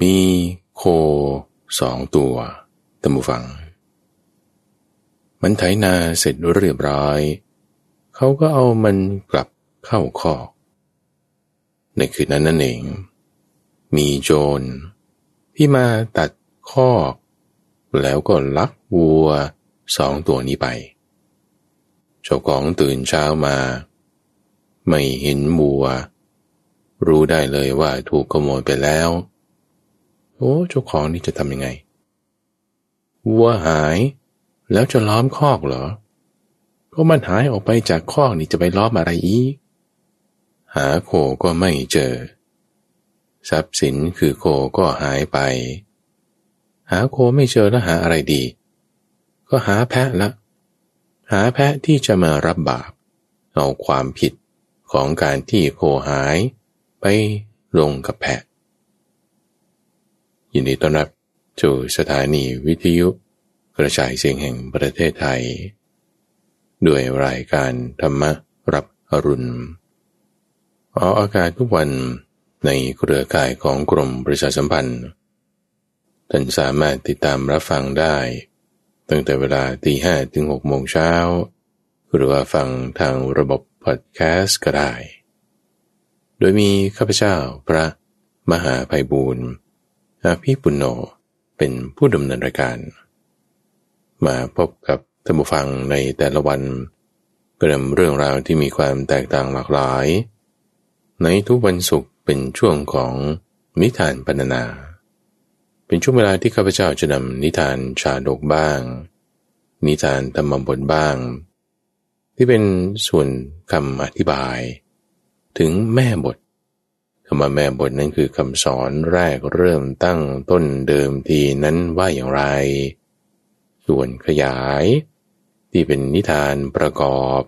มีโคสองตัวตมูฟัง มันไถนาเสร็จเรียบร้อย เขาก็เอามันกลับเข้าคอก ในคืนนั้นนั่นเอง มีโจรที่มาตัดคอก แล้วก็ลักวัวสองตัวนี้ไป เจ้าของตื่นเช้ามา ไม่เห็นวัว รู้ได้เลยว่าถูกขโมยไปแล้ว โอ้เจ้าของนี่จะทำยังไงวัวหายแล้วจะล้อมคอกเหรอ ก็มันหายออกไปจากคอกนี่จะไปล้อมอะไรอีก หาโคก็ไม่เจอ ทรัพย์สินคือโคก็หายไป หาโคไม่เจอแล้วหาอะไรดี ก็หาแพะละ หาแพะที่จะมารับบาป เอาความผิดของการที่โคหายไปลงกับแพะ ยินดีต้อนรับสู่สถานีวิทยุ กระจายเสียงแห่งประเทศไทย ด้วยรายการธรรมรับอรุณออกอากาศทุกวันในเครือข่ายของกรมประชาสัมพันธ์ ท่านสามารถติดตามรับฟังได้ ตั้งแต่เวลาตีห้ถึงหกโมงเช้า หรือว่าฟังทางระบบพอดแคสต์ก็ได้ โดยมีข้าพเจ้าพระมหาภัยบูรณ์ อาภีปุณโญเป็นผู้ดำเนินรายการ มาพบกับท่านผู้ฟังในแต่ละวันเรื่องเรื่องราวที่มีความแตกต่างหลากหลาย ในทุกวันศุกร์เป็นช่วงของนิทานปรรณนา เป็นช่วงเวลาที่ข้าพเจ้าจะนำนิทานชาดกบ้าง นิทานธรรมบทบ้าง ที่เป็นส่วนคำอธิบาย ถึงแม่บท คำว่าแม่บทนั้นคือคำสอนแรกเริ่มตั้งต้นเดิมทีนั้นว่าอย่างไร ส่วนขยาย ที่เป็นนิทานประกอบ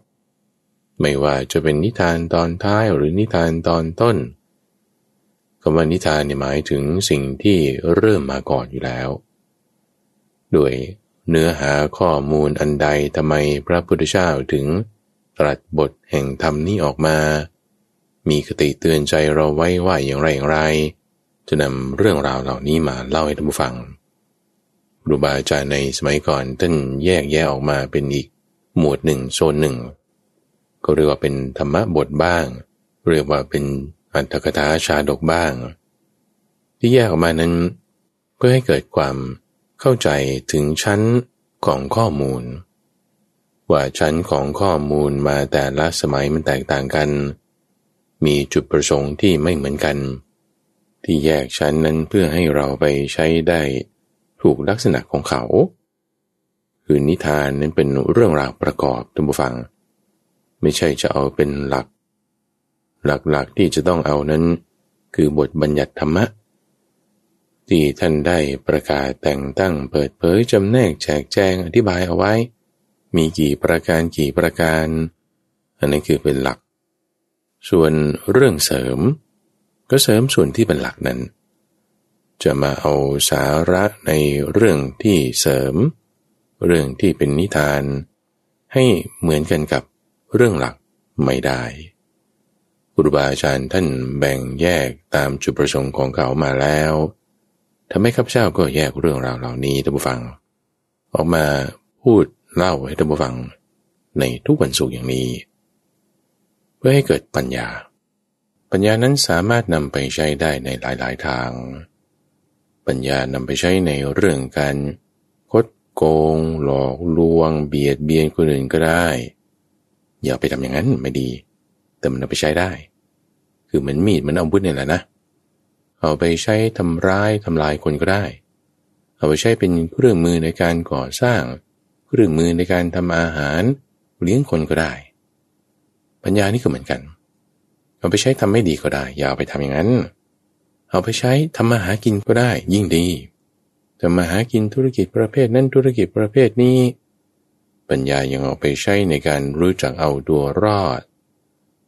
ไม่ว่าจะเป็นนิทานตอนท้ายหรือนิทานตอนต้นคำว่านิทานเนี่ยหมายถึงสิ่งที่เริ่มมาก่อนอยู่แล้ว ด้วยเนื้อหาข้อมูลอันใดทำไมพระพุทธเจ้าถึงตรัสบทแห่งธรรมนี้ออกมา มีคติเตือนใจเราไว้ว่าอย่างไรอย่างไร จะนำเรื่องราวเหล่านี้มาเล่าให้ท่านผู้ฟังครูบาอาจารย์ในสมัยก่อนท่านแยกแยะออกมาเป็นอีกหมวดหนึ่งโซนหนึ่ง ก็เรียกว่าเป็นธรรมะบทบ้าง เรียกว่าเป็นอัตถกถาชาดกบ้าง ที่แยกออกมานั้น เพื่อให้เกิดความเข้าใจถึงชั้นของข้อมูล ว่าชั้นของข้อมูลมาแต่ละสมัยมันแตกต่างกัน มีจุดประสงค์ที่ไม่เหมือนกัน ที่แยกชั้นนั้นเพื่อให้เราไปใช้ได้ถูกลักษณะของเขา คือนิทานนั้นเป็นเรื่องราวประกอบท่านผู้ฟัง ไม่ใช่จะเอาเป็นหลัก หลักๆที่จะต้องเอานั้นคือบทบัญญัติธรรมะ ที่ท่านได้ประกาศแต่งตั้งเปิดเผยจำแนกแจกแจงอธิบายเอาไว้ มีกี่ประการกี่ประการ อันนี้คือเป็นหลัก ส่วนเรื่องเสริม ก็เสริมส่วนที่เป็นหลักนั้น จะมาเอาสาระในเรื่องที่เสริม เรื่องที่เป็นนิทาน ให้เหมือนกันกับเรื่องหลักไม่ได้ครูบาอาจารย์ท่านแบ่งแยกตามจุดประสงค์ของเขามาแล้วทำให้ข้าพเจ้าก็แยกเรื่องราวเหล่านี้ท่านผู้ฟัง ออกมาพูดเล่าให้ท่านผู้ฟังในทุกวันศุกร์อย่างนี้ พื่อให้เกิดปัญญา ปัญญานั้นสามารถนำไปใช้ได้ในหลาย ๆ ทาง ปัญญานำไปใช้ในเรื่องการคดโกง หลอกลวง เบียดเบียนคนอื่นก็ได้ อย่าไปทำอย่างนั้นไม่ดี แต่มันเอาไปใช้ได้ คือเหมือนมีดมันอาวุธเนี่ยแหละนะ เอาไปใช้ทำร้ายทำลายคนก็ได้ เอาไปใช้เป็นเครื่องมือในการก่อสร้าง เครื่องมือในการทำอาหารเลี้ยงคนก็ได้ ปัญญานี่ก็เหมือนกัน เอาไปใช้ทำไม่ดีก็ได้ อย่าเอาไปทำอย่างนั้น เอาไปใช้ทำมาหากินก็ได้ ยิ่งดีทำมาหากินธุรกิจประเภทนั้นธุรกิจประเภทนี้ ปัญญายังเอาไปใช้ในการรู้จักเอาตัวรอด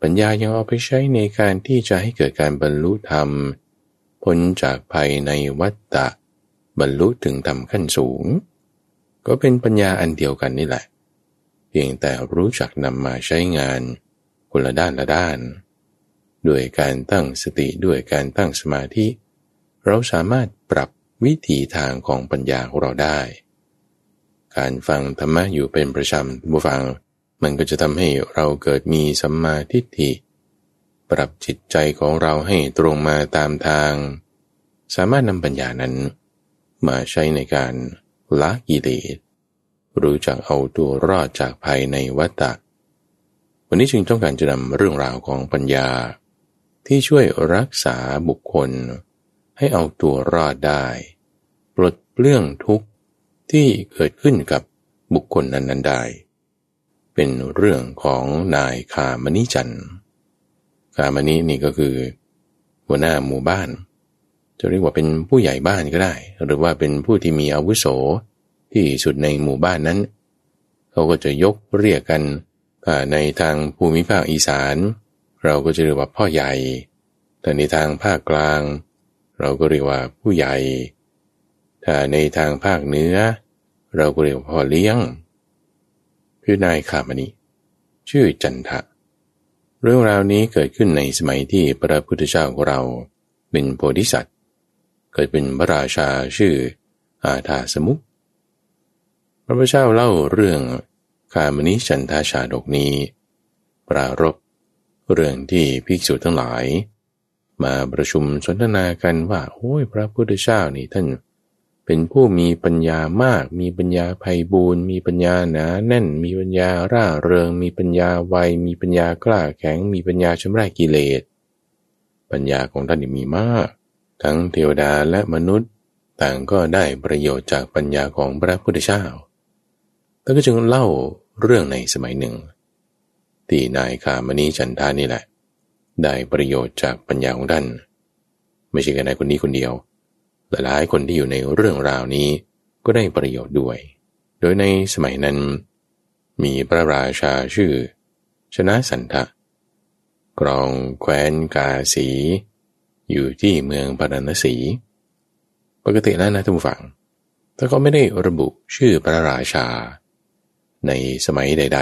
ปัญญายังเอาไปใช้ในการที่จะให้เกิดการบรรลุธรรมพ้นจากภัยในวัฏฏะบรรลุถึงธรรมขั้นสูง ก็เป็นปัญญาอันเดียวกันนี่แหละ เพียงแต่รู้จักนำมาใช้งาน คนละด้านละด้าน ด้วยการตั้งสติด้วยการตั้งสมาธิ เราสามารถปรับวิถีทางของปัญญาของเราได้ การฟังธรรมะอยู่เป็นประจำบูฟัง มันก็จะทำให้เราเกิดมีสัมมาทิฏฐิ ปรับจิตใจของเราให้ตรงมาตามทาง สามารถนำปัญญานั้น มาใช้ในการละกิเลสรู้จักเอาตัวรอดจากภายในวัฏฏะ วันนี้จึงต้องการจะนำเรื่องราวของปัญญา ที่ช่วยรักษาบุคคล ให้เอาตัวรอดได้ ปลดเปลื้องทุกข์ที่เกิดขึ้นกับบุคคลนั้นๆได้ เป็นเรื่องของนายคามณิจันคามณินี่ก็คือ หัวหน้าหมู่บ้าน จะเรียกว่าเป็นผู้ใหญ่บ้านก็ได้ หรือว่าเป็นผู้ที่มีอาวุโสที่สุดในหมู่บ้านนั้น เขาก็จะยกเรียกกัน ในทางภูมิภาคอีสาน เราก็จะเรียกว่าพ่อใหญ่ แต่ในทางภาคกลาง เราก็เรียกว่าผู้ใหญ่ถ้าในทางภาคเหนือ เราก็เรียกว่าพ่อเลี้ยง คือนายขามณีชื่อจันทะ เรื่องราวนี้เกิดขึ้นในสมัยที่พระพุทธเจ้าของเราเป็นโพธิสัตว์ เกิดเป็นพระราชาชื่ออาธาสมุขพระพุทธเจ้าเล่าเรื่อง คามนิชันทาชาดกนี้ ปรารบเรื่องที่ภิกษุทั้งหลาย มาประชุมสนทนากันว่าโอ้ยพระพุทธเจ้านี่ท่าน เป็นผู้มีปัญญามาก มีปัญญาไพบูรณ์มีปัญญาหนาแน่น มีปัญญาร่าเริง มีปัญญาไวมีปัญญากล้าแข็ง มีปัญญาชำระกิเลส ปัญญาของท่านมีมาก ทั้งเทวดาและมนุษย์ ต่างก็ได้ประโยชน์จากปัญญาของพระพุทธเจ้าท่านก็จึงเล่า เรื่องในสมัยหนึ่ง ที่นายคามณีจันทานี่แหละ ได้ประโยชน์จากปัญญาของท่าน ไม่ใช่แค่นายคนนี้คนเดียว หลายๆคนที่อยู่ในเรื่องราวนี้ก็ได้ประโยชน์ด้วย โดยในสมัยนั้น มีพระราชาชื่อ ชนะสันทะกรองแคว้นกาสี อยู่ที่เมืองปารณสี ปกติแล้วนะทุกฝั่งถ้าเขาไม่ได้ระบุชื่อพระราชา ในสมัยใด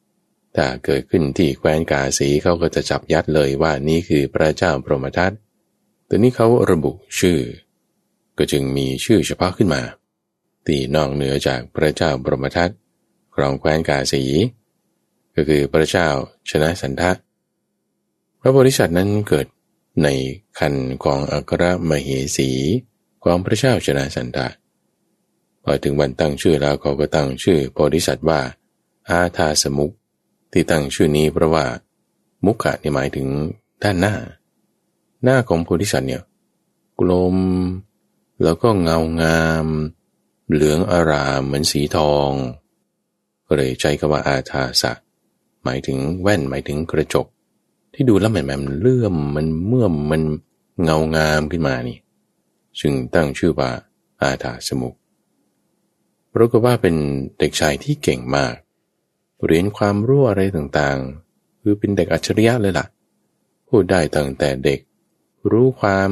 ๆ ถ้าเกิดขึ้นที่แคว้นกาสีเขาก็จะจับยัดเลยว่านี่คือพระเจ้าพรหมทัตแต่นี้เขาระบุชื่อ ก็จึงมีชื่อเฉพาะขึ้นมาตีนอกเหนือจากพระเจ้าพรหมทัตครองแคว้นกาสี ก็คือพระเจ้าชนะสันทะพระบริษัทนั้นเกิดในคันของอัครมเหสีของพระเจ้าชนะสันทะ พอถึงวันตั้งชื่อแล้วเขาก็ตั้งชื่อโพธิสัตว์ว่า อาทาสมุกที่ตั้งชื่อนี้เพราะว่า มุขะนี่หมายถึงด้านหน้า หน้าของโพธิสัตว์เนี่ยกลม แล้วก็เงางาม เหลืองอารามเหมือนสีทองก็เลยใช้คำว่าอาทาสะ หมายถึงแว่นหมายถึงกระจก ที่ดูแล้วมันมันเลื่อมมันเมื่อมมันเงางามขึ้นมานี่จึงตั้งชื่อว่าอาทาสมุก ปรากฏว่าเป็นเด็กชายที่เก่งมาก เรียนความรู้อะไรต่างๆ คือเป็นเด็กอัจฉริยะเลยล่ะ พูดได้ตั้งแต่เด็ก รู้ความ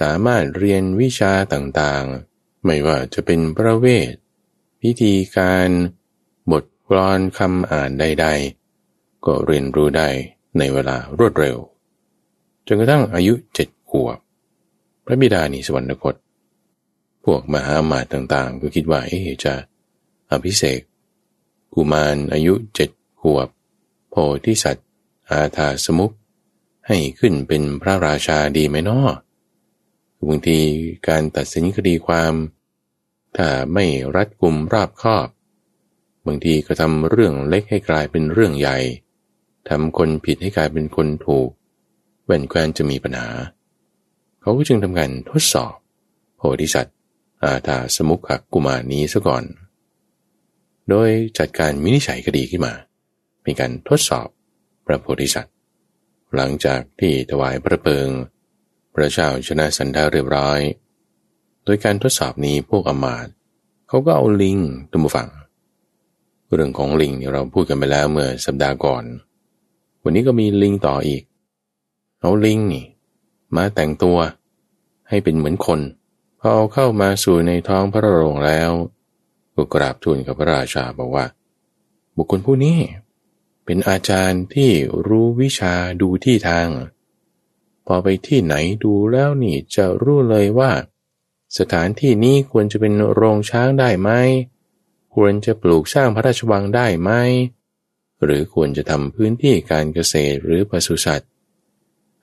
สามารถเรียนวิชาต่างๆ ไม่ว่าจะเป็นประเวท พิธีการ บทกลอนคำอ่านใด ๆ ก็เรียนรู้ได้ในเวลารวดเร็ว จนกระทั่งอายุเจ็ดขวบ พระบิดานีสวรรคต พวกมหามาตต่างๆ ก็คิดว่าเอ๊จะอภิเษกกุมารอายุเจ็ดขวบ โพธิสัตว์ อาธาสมุกให้ขึ้นเป็นพระราชาดีไหมนาะบางทีการตัดสินคดีความ ถ้าไม่รัดกุมราบคอบ บางทีก็ทำเรื่องเล็กให้กลายเป็นเรื่องใหญ่ทำคนผิดให้กลายเป็นคนถูกแว่นแควนจะมีปัญหา เขาก็จึงทำการทดสอบ โพธิสัตว์ อาถาสมุขกุมารนี้ซะก่อน โดยจัดการมินิฉัยคดีขึ้นมา มีการทดสอบพระโพธิสัตว์ หลังจากที่ถวายพระเพิง พระเจ้าชนะสันดาเรียบร้อย โดยการทดสอบนี้พวกอมาตเขาก็เอาลิงตัมฟัง เรื่องของลิงเราพูดกันไปแล้วเมื่อสัปดาห์ก่อน วันนี้ก็มีลิงต่ออีก เอาลิงนี่มาแต่งตัวให้เป็นเหมือนคน พอเข้ามาสู่ในท้องพระโรงแล้วก็กราบทูลกับพระราชาบอกว่า บุคคลผู้นี้ เป็นอาจารย์ที่รู้วิชาดูที่ทาง พอไปที่ไหนดูแล้วนี่จะรู้เลยว่า สถานที่นี้ควรจะเป็นโรงช้างได้ไหมควรจะปลูกสร้างพระราชวังได้ไหม หรือควรจะทำพื้นที่การเกษตรหรือปศุสัตว์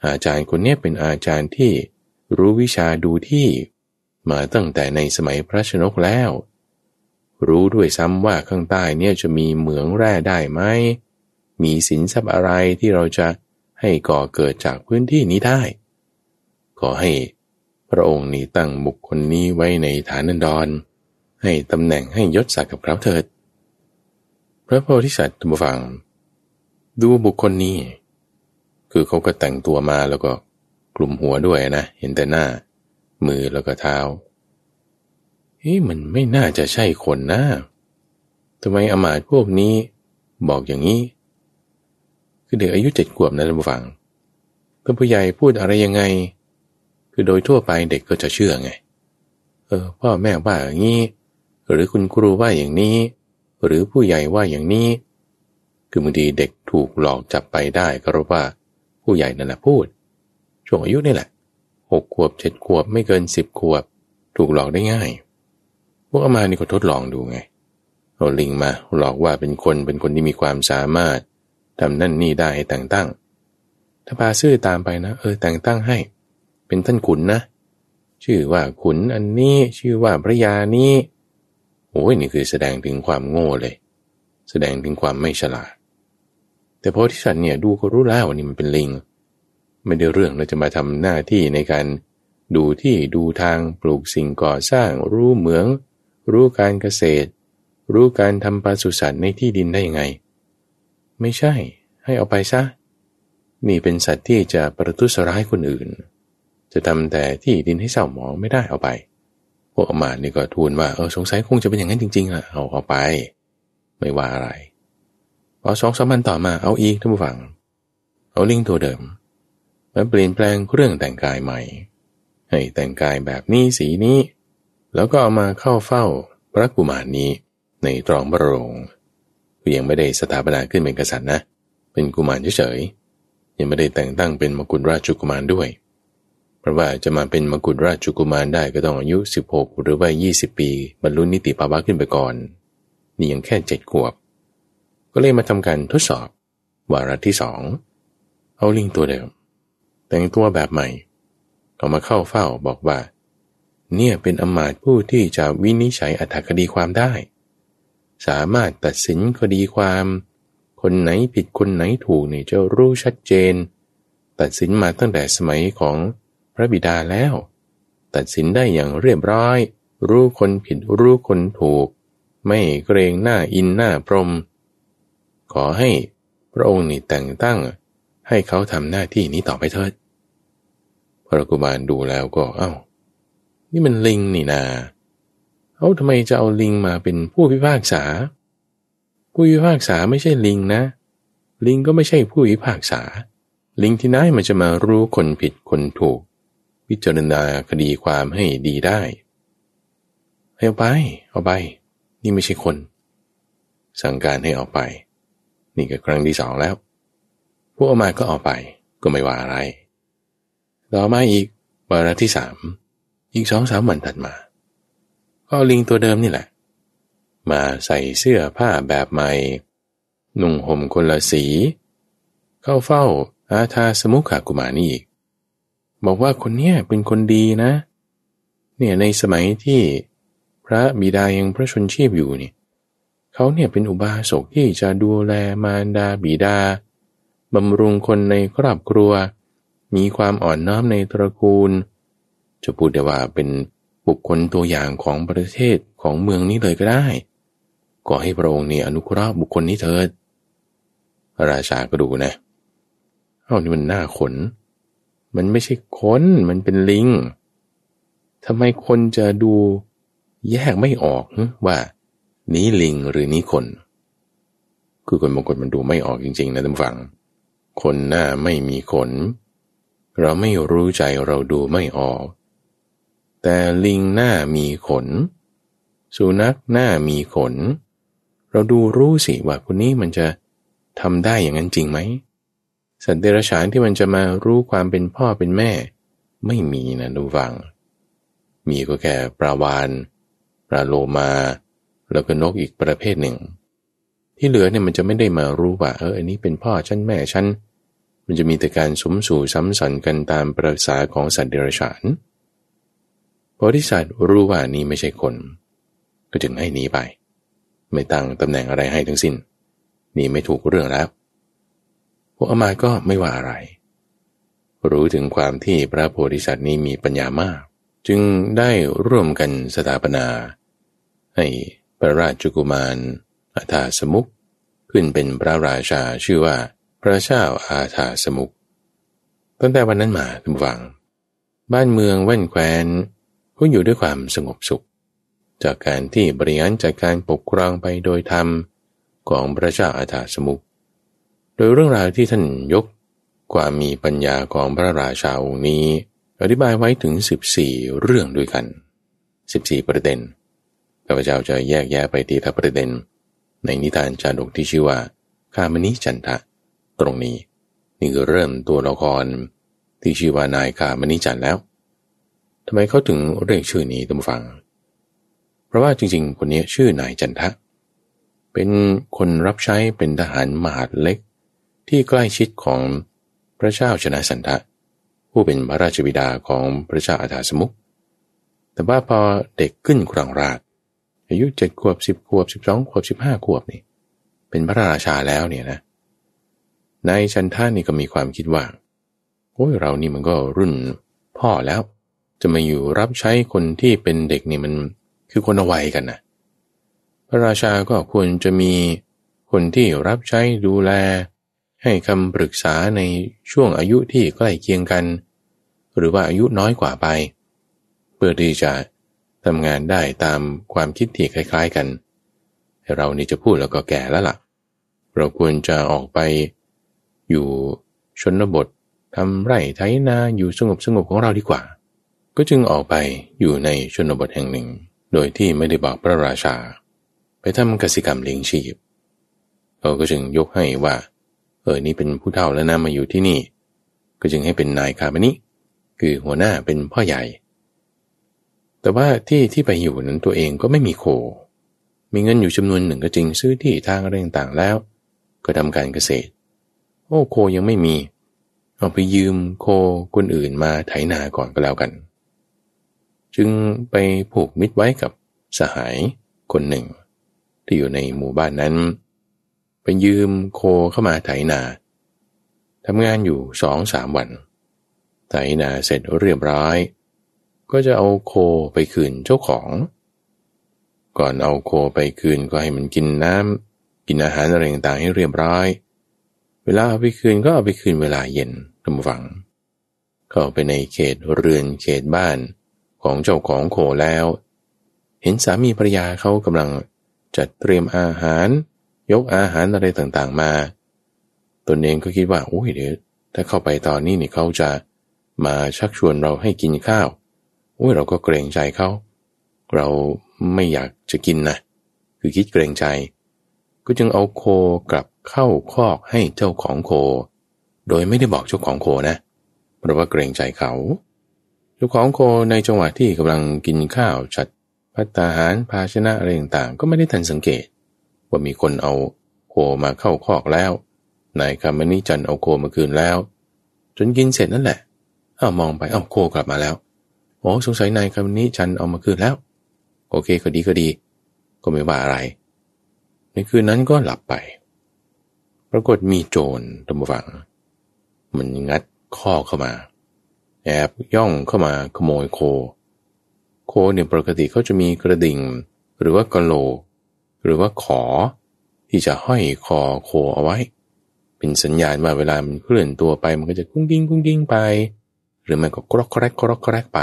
อาจารย์คนนี้เป็นอาจารย์ที่รู้วิชาดูที่ มาตั้งแต่ในสมัยพระชนกแล้ว รู้ด้วยซ้ำว่าข้างใต้เนี่ยจะมีเหมืองแร่ได้ไหม มีสินทรัพย์อะไรที่เราจะให้ก่อเกิดจากพื้นที่นี้ได้ ขอให้พระองค์นี้ตั้งบุคคลนี้ไว้ในฐานันดร ให้ตำแหน่งให้ยศศักดิ์กับเขาเถิด พระโพธิสัตว์ทุกฝัง ดูบุคคลนี้ คือเขาก็แต่งตัวมาแล้วก็กลุ่มหัวด้วยนะ เห็นแต่หน้า มือแล้วก็เท้าเฮ้ยมันไม่น่าจะใช่คนนะทำไมอมาตพวกนี้บอกอย่างนี้ คือเด็กอายุเจ็ดขวบนะท่านผู้ฟังก็ผู้ใหญ่พูดอะไรยังไง คือโดยทั่วไปเด็กก็จะเชื่อไง เออ พ่อแม่ว่าอย่างนี้ หรือคุณครูว่าอย่างนี้ หรือผู้ใหญ่ว่าอย่างนี้ คือบางทีเด็กถูกหลอกจับไปได้ก็เพรู้ว่า ผู้ใหญ่นั่นแหละพูด ช่วงอายุนี่แหละ หกขวบเจ็ดขวบไม่เกินสิบขวบ ถูกหลอกได้ง่าย พวกอามานี่ก็ทดลองดูไงเอาลิงมาหลอกว่าเป็นคนเป็นคนที่มีความสามารถทำนั่นนี่ได้แต่งตั้ง ถ้าพาซื่อตามไปนะ เออแต่งตั้งให้ เป็นท่านขุนนะ ชื่อว่าขุนอันนี้ชื่อว่าพระยานี้โอ้ยนี่คือแสดงถึงความโง่เลย แสดงถึงความไม่ฉลาด แต่พอที่สัตว์เนี่ยดูก็รู้แล้วว่านี่มันเป็นลิง ไม่ได้เรื่องเราจะมาทำหน้าที่ในการดูที่ดูทางปลูกสิ่งก่อสร้าง รู้เหมือง รู้การเกษตร รู้การทำปศุสัตว์ในที่ดินได้ยังไง ไม่ใช่ ให้เอาไปซะ นี่เป็นสัตว์ที่จะประทุษร้ายคนอื่น จะทำแต่ที่ดินให้เศร้าหมองไม่ได้เอาไป พวกอมาตนี่ก็ทูลว่าเออสงสัยคงจะเป็นอย่างนั้นจริงๆอะเอาเอาไป ไม่ว่าอะไรพอสองสามวันต่อมาเอาอีกท่านผู้ฟัง เอาลิงตัวเดิม มาเปลี่ยนแปลงเครื่องแต่งกายใหม่ ให้แต่งกายแบบนี้สีนี้ แล้วก็เอามาเข้าเฝ้าพระกุมารนี้ในตรองพระโรงยังไม่ได้สถาปนาขึ้นเป็นกษัตริย์นะ เป็นกุมารเฉยๆยังไม่ได้แต่งตั้งเป็นมกุฎราชกุมารด้วย เพราะว่าจะมาเป็นมกุฎราชกุมารได้ก็ต้องอายุ 16 หรือว่า 20 ปี บรรลุนิติภาวะขึ้นไปก่อน นี่ยังแค่เจ็ดขวบ ก็เลยมาทำการทดสอบวาระที่สองเอาลิงตัวเดิม แต่งตัวแบบใหม่เอามาเข้าเฝ้าบอกว่า เนี่ยเป็นอมาตผู้ที่จะวินิจฉัยอัตถคดีความได้ สามารถตัดสินคดีความ คนไหนผิดคนไหนถูกเนี่ยจะรู้ชัดเจน ตัดสินมาตั้งแต่สมัยของพระบิดาแล้ว ตัดสินได้อย่างเรียบร้อย รู้คนผิดรู้คนถูก ไม่เกรงหน้าอินหน้าพรม ขอให้พระองค์นี่แต่งตั้ง ให้เขาทำหน้าที่นี้ต่อไปเถิดพระกุมารดูแล้วก็เอา้า นี่มันลิงนี่นาเอาทำไมจะเอาลิงมาเป็นผู้พิพากษา ผู้พิพากษาไม่ใช่ลิงนะ ลิงก็ไม่ใช่ผู้พิพากษา ลิงที่ไหนมันจะมารู้คนผิดคนถูก พิจารณาคดีความให้ดีได้เอาไป เอาไป นี่ไม่ใช่คน สั่งการให้เอาไป นี่ก็ครั้งที่สองแล้ว พวกออกมาก็เอาไปก็ไม่ว่าอะไรต่อมาอีกวาระที่สามอีกสองสามวันถัดมาก็ลิงตัวเดิมนี่แหละ มาใส่เสื้อผ้าแบบใหม่นุ่งห่มคนละสี เข้าเฝ้าอาทาสมุขากุมานี่อีก บอกว่าคนเนี้ยเป็นคนดีนะ เนี่ยในสมัยที่พระบิดายังพระชนชีพอยู่นี่เขาเนี่ยเป็นอุบาสกที่จะดูแลมารดาบิดา บำรุงคนในครอบครัว มีความอ่อนน้อมในตระกูล จะพูดได้ว่าเป็นบุคคลตัวอย่างของประเทศของเมืองนี้เลยก็ได้ก็ให้พระองค์เนี่ยอนุเคราะห์บุคคลนี้เถิด ราชาก็ดูนะเอานี่มันหน้าขน มันไม่ใช่คนมันเป็นลิงทำไมคนจะดูแยกไม่ออกว่า นี้ลิงหรือนี้คน คือคนบางคนมันดูไม่ออกจริงๆนะท่านฟัง คนหน้าไม่มีขน เราไม่รู้ใจเราดูไม่ออก แต่ลิงหน้ามีขน สุนัขหน้ามีขน เราดูรู้สิว่าคนนี้มันจะทำได้อย่างนั้นจริงไหม สัตว์เดรัจฉานที่มันจะมารู้ความเป็นพ่อเป็นแม่ ไม่มีนะดูฟัง มีก็แค่ปลาวานปลาโลมา แล้วก็นกอีกประเภทหนึ่งที่เหลือเนี่ยมันจะไม่ได้มารู้ว่าเอออันนี้เป็นพ่อฉันแม่ฉัน มันจะมีแต่การสมสู่ซ้ำสันกันตามประสาของสัตว์เดรัจฉานบริษัทรู้ว่านี่ไม่ใช่คน ก็จึงให้หนีไป ไม่ตั้งตำแหน่งอะไรให้ทั้งสิน้นหนีไม่ถูกเรื่องแล้วพวกอมาก็ไม่ว่าอะไร รู้ถึงความที่พระโพธิสัตว์นี้มีปัญญามาก จึงได้ร่วมกันสถาปนา ให้พระราชกุมารอาธาสมุกขึ้นเป็นพระราชาชื่อว่า พระเจ้าอาธาสมุกตั้งแต่วันนั้นมาทุกฝัง บ้านเมืองแว่นแควนก็อยู่ด้วยความสงบสุข จากการที่บริหารจัดการปกครองไปโดยธรรมของพระเจ้าอาธาสมุกโดยเรื่องราวที่ท่านยกความมีปัญญาของพระราชาองค์นี้ อธิบายไว้ถึง 14 เรื่องด้วยกัน 14 ประเด็นข้าพเจ้าจะแยกแยะไปทีละประเด็น ในนิทานจาดกที่ชื่อว่าคามนิจันทะ ตรงนี้ นี่คือเริ่มตัวละครที่ชื่อว่านายคามนิจันแล้วทำไมเขาถึงเรียกชื่อนี้ตั้งฟัง เพราะว่าจริง ๆ คนนี้ชื่อนายจันทะ เป็นคนรับใช้เป็นทหารมหาดเล็ก ที่ใกล้ชิดของพระเจ้าชนะสันทะ ผู้เป็นพระราชบิดาของพระเจ้าอาธาสมุก แต่ว่าพอเด็กขึ้นครองราชอายุเจ็ดขวบสิบขวบสิบสองขวบสิบห้าขวบนี่ เป็นพระราชาแล้วเนี่ยนะ นายชันท่านี่ก็มีความคิดว่าโอ้ยเรานี่มันก็รุ่นพ่อแล้ว จะมาอยู่รับใช้คนที่เป็นเด็กนี่มันคือคนเอาไว้กันนะพระราชาก็ควรจะมีคนที่รับใช้ดูแล ให้คำปรึกษาในช่วงอายุที่ใกล้เคียงกัน หรือว่าอายุน้อยกว่าไป เพื่อที่จะทำงานได้ตามความคิดที่คล้าย ๆกัน เรานี่จะพูดแล้วก็แก่แล้วละ่ะ เราควรจะออกไป อยู่ชนบททำไร่ไถนาอยู่สงบสงบของเราดีกว่า ก็จึงออกไปอยู่ในชนบทแห่งหนึ่ง โดยที่ไม่ได้บอกพระราชา ไปทำกสิกรรมเลี้ยงชีพเขาก็จึงยกให้ว่า เออนี่เป็นผู้เฒ่าแล้วนะมาอยู่ที่นี่ ก็จึงให้เป็นนายคาบนิคือหัวหน้าเป็นพ่อใหญ่ แต่ว่าที่ที่ไปอยู่นั้นตัวเองก็ไม่มีโค มีเงินอยู่จำนวนหนึ่งก็จริงซื้อที่ทางอะไรต่างๆแล้ว ก็ทำการเกษตร โอ้โคยังไม่มี เอาไปยืมโคคนอื่นมาไถนาก่อนก็แล้วกัน จึงไปผูกมิตรไว้กับสหายคนหนึ่ง ที่อยู่ในหมู่บ้านนั้น ไปยืมโคเข้ามาไถนาทำงานอยู่สองสามวัน ไถนาเสร็จเรียบร้อย ก็จะเอาโคไปคืนเจ้าของ ก่อนเอาโคไปคืนก็ให้มันกินน้ำกินอาหารอะไรต่างๆให้เรียบร้อย วลาเอาไปคืนก็เอาไปคืนเวลาเย็นทำฝัง เข้าไปในเขตเรือนเขตบ้านของเจ้าของโคแล้ว เห็นสามีภรรยาเขากำลังจัดเตรียมอาหาร ยกอาหารอะไรต่างๆมา ตนเองก็คิดว่าโอ้ยเดี๋ยวถ้าเข้าไปตอนนี้นี่เขาจะมาชักชวนเราให้กินข้าวโอ้ยเราก็เกรงใจเขาเราไม่อยากจะกินนะคือคิดเกรงใจ ก็จึงเอาโคกลับเข้าคอกให้เจ้าของโค โดยไม่ได้บอกเจ้าของโคนะ เพราะว่าเกรงใจเขา เจ้าของโคในจังหวะที่กำลังกินข้าวจัดพัตตาหารภาชนะอะไรต่างๆ ก็ไม่ได้ทันสังเกต ว่ามีคนเอาโคมาเข้าคอกแล้ว นายคำมณีจันเอาโคมาคืนแล้ว จนกินเสร็จนั่นแหละอ้าวมองไปอ้าวโคกลับมาแล้วโอ้สงสัยนายคำมณีจันเอามาคืนแล้ว โอเคก็ดีก็ดี ก็ไม่ว่าอะไร ในคืนนั้นก็หลับไป ปรากฏมีโจรตมฝัง มันงัดข้อเข้ามา แอบย่องเข้ามาขโมยโค โคเนี่ยปกติเขาจะมีกระดิ่ง หรือว่ากระโหลกหรือว่าขอ ที่จะห้อยคอโคเอาไว้ เป็นสัญญาณว่าเวลามันเคลื่อนตัวไปมันก็จะกุ้งกิ้งกุ้งกิ้งไป หรือมันก็กรอกแกรกกรอกแกรกไป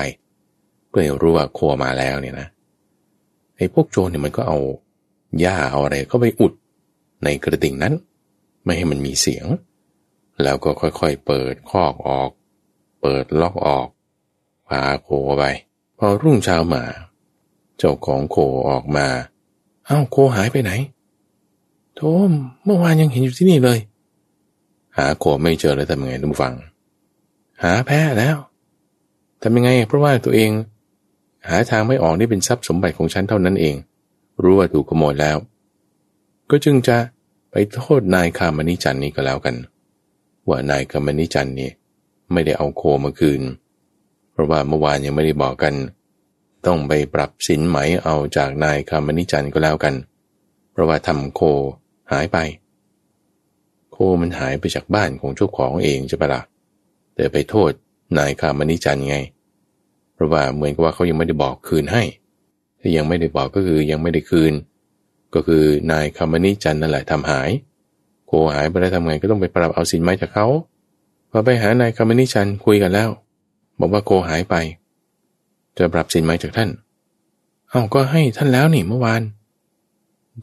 เพื่อรู้ว่าโคมาแล้วเนี่ยนะไอ้พวกโจรเนี่ยมันก็เอาหญ้าเอาอะไรเข้าไปอุดในกระดิ่งนั้น ไม่ให้มันมีเสียง แล้วก็ค่อยๆเปิดคอกออก เปิดล็อกออกพาโคไป พอรุ่งเช้ามา เจ้าของโคออกมา เอ้าโคหายไปไหน โทมเมื่อวานยังเห็นอยู่ที่นี่เลย หาโคไม่เจอแล้วทำยังไงทุกฟัง หาแพ้แล้วทำยังไงเพราะว่าตัวเอง หาทางไม่ออกนี่เป็นทรัพย์สมบัติของฉันเท่านั้นเอง รู้ว่าถูกขโมยแล้ว ก็จึงจะ โทษนายคามนิจันนี่ก็แล้วกัน ว่านายคามนิจันนี่ไม่ได้เอาโคมาคืน เพราะว่าเมื่อวานยังไม่ได้บอกกัน ต้องไปปรับสินไหมเอาจากนายคามนิจันก็แล้วกัน เพราะว่าทำโคหายไป โคมันหายไปจากบ้านของเจ้าของเองจะปะละ่ะแต่ไปโทษนายคามนิจันไง เพราะว่าเหมือนกับว่าเขายังไม่ได้บอกคืนให้ ถ้ายังไม่ได้บอกก็คือยังไม่ได้คืน ก็คือนายคามนิจันนั่นแหละทำหาย โคหายไปแล้วทำไงก็ต้องไปปรับเอาสินไหมจากเขาพอไปหานายคามนิจันคุยกันแล้ว บอกว่าโคหายไป จะปรับสินไหมจากท่าน เอาก็ให้ท่านแล้วนี่เมื่อวาน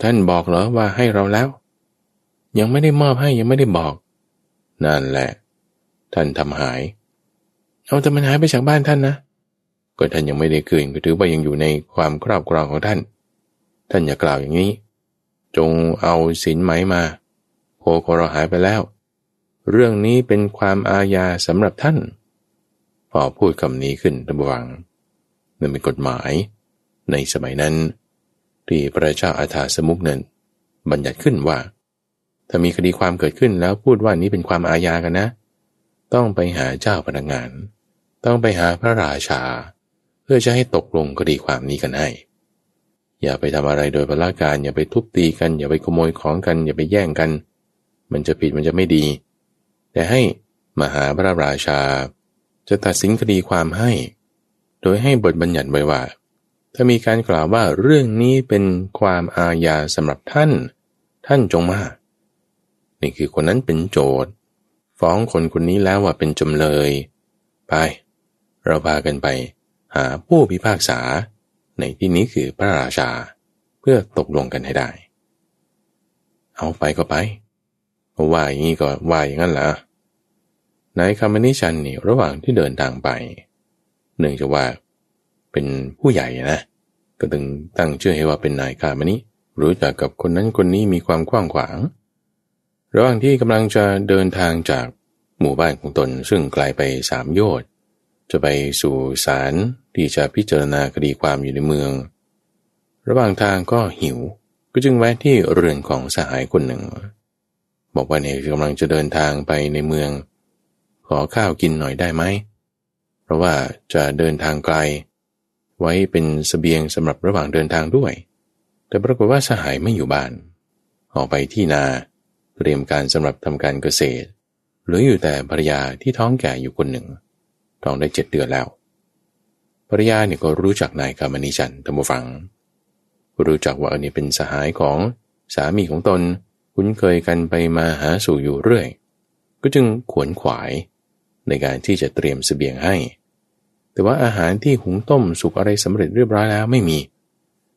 ท่านบอกเหรอว่าให้เราแล้ว ยังไม่ได้มอบให้ยังไม่ได้บอก นั่นแหละ ท่านทำหาย เอาแต่มันหายไปจากบ้านท่านนะก็ท่านยังไม่ได้คืนก็ถือว่ายังอยู่ในความครอบครองของท่าน ท่านอย่ากล่าวอย่างนี้ จงเอาสินไหมมา โคโคเราหายไปแล้ว เรื่องนี้เป็นความอาญาสำหรับท่าน พอพูดคำนี้ขึ้นตะวังนั่นเป็นกฎหมาย ในสมัยนั้น ที่พระเจ้าอาถาสมุกนั้นบัญญัติขึ้นว่า ถ้ามีคดีความเกิดขึ้นแล้วพูดว่านี้เป็นความอาญากันนะ ต้องไปหาเจ้าพนักงาน ต้องไปหาพระราชา เพื่อจะให้ตกลงคดีความนี้กันให้ อย่าไปทำอะไรโดยพละการอย่าไปทุบตีกัน อย่าไปขโมยของกัน อย่าไปแย่งกัน มันจะผิดมันจะไม่ดี แต่ให้มหาพระราชา จะตัดสินคดีความให้ โดยให้บทบัญญัติไว้ว่า ถ้ามีการกล่าวว่าเรื่องนี้เป็นความอาญาสำหรับท่าน ท่านจงมานี่คือคนนั้นเป็นโจทย์ฟ้องคนคนนี้แล้วว่าเป็นจำเลย ไป เราพากันไป หาผู้พิพากษา ในที่นี้คือพระราชาเพื่อตกลงกันให้ได้ เอาไปก็ไปว่าอย่างนี้ก็ว่าอย่างนั้นละนายคำนิชันนี่ระหว่างที่เดินทางไปเนื่องจากว่าเป็นผู้ใหญ่นะ ก็ตึงตั้งชื่อให้ว่าเป็นนายคามนิรู้จักกับคนนั้นคนนี้มีความกว้างขวาง ระหว่างที่กำลังจะเดินทางจากหมู่บ้านของตนซึ่งไกลไปสามโยชน์จะไปสู่ศาล ที่จะพิจารณาคดีความอยู่ในเมือง ระหว่างทางก็หิว ก็จึงแวะที่เรือนของสหายคนหนึ่ง บอกว่าเนี่ยกำลังจะเดินทางไปในเมือง ขอข้าวกินหน่อยได้ไหม เพราะว่าจะเดินทางไกล ไว้เป็นสเสบียงสำหรับระหว่างเดินทางด้วย แต่ปรากฏว่าสหายไม่อยู่บ้าน ออกไปที่นาเตรียมการสำหรับทำการเกษตรหลืออยู่แต่ภรรยาที่ท้องแก่อยู่คนหนึ่ง ท้องได้เจ็ดเดือนแล้ว ภรยาเนี่ยก็รู้จักนายกามนิจันธรรมฟัง รู้จักว่าอันนี้เป็นสหายของสามีของตน คุ้นเคยกันไปมาหาสู่อยู่เรื่อย ก็จึงขวนขวายในการที่จะเตรียมสเสบียงให้ แต่ว่าอาหารที่หุงต้มสุกอะไรสำเร็จเรียบร้อยแล้วไม่มี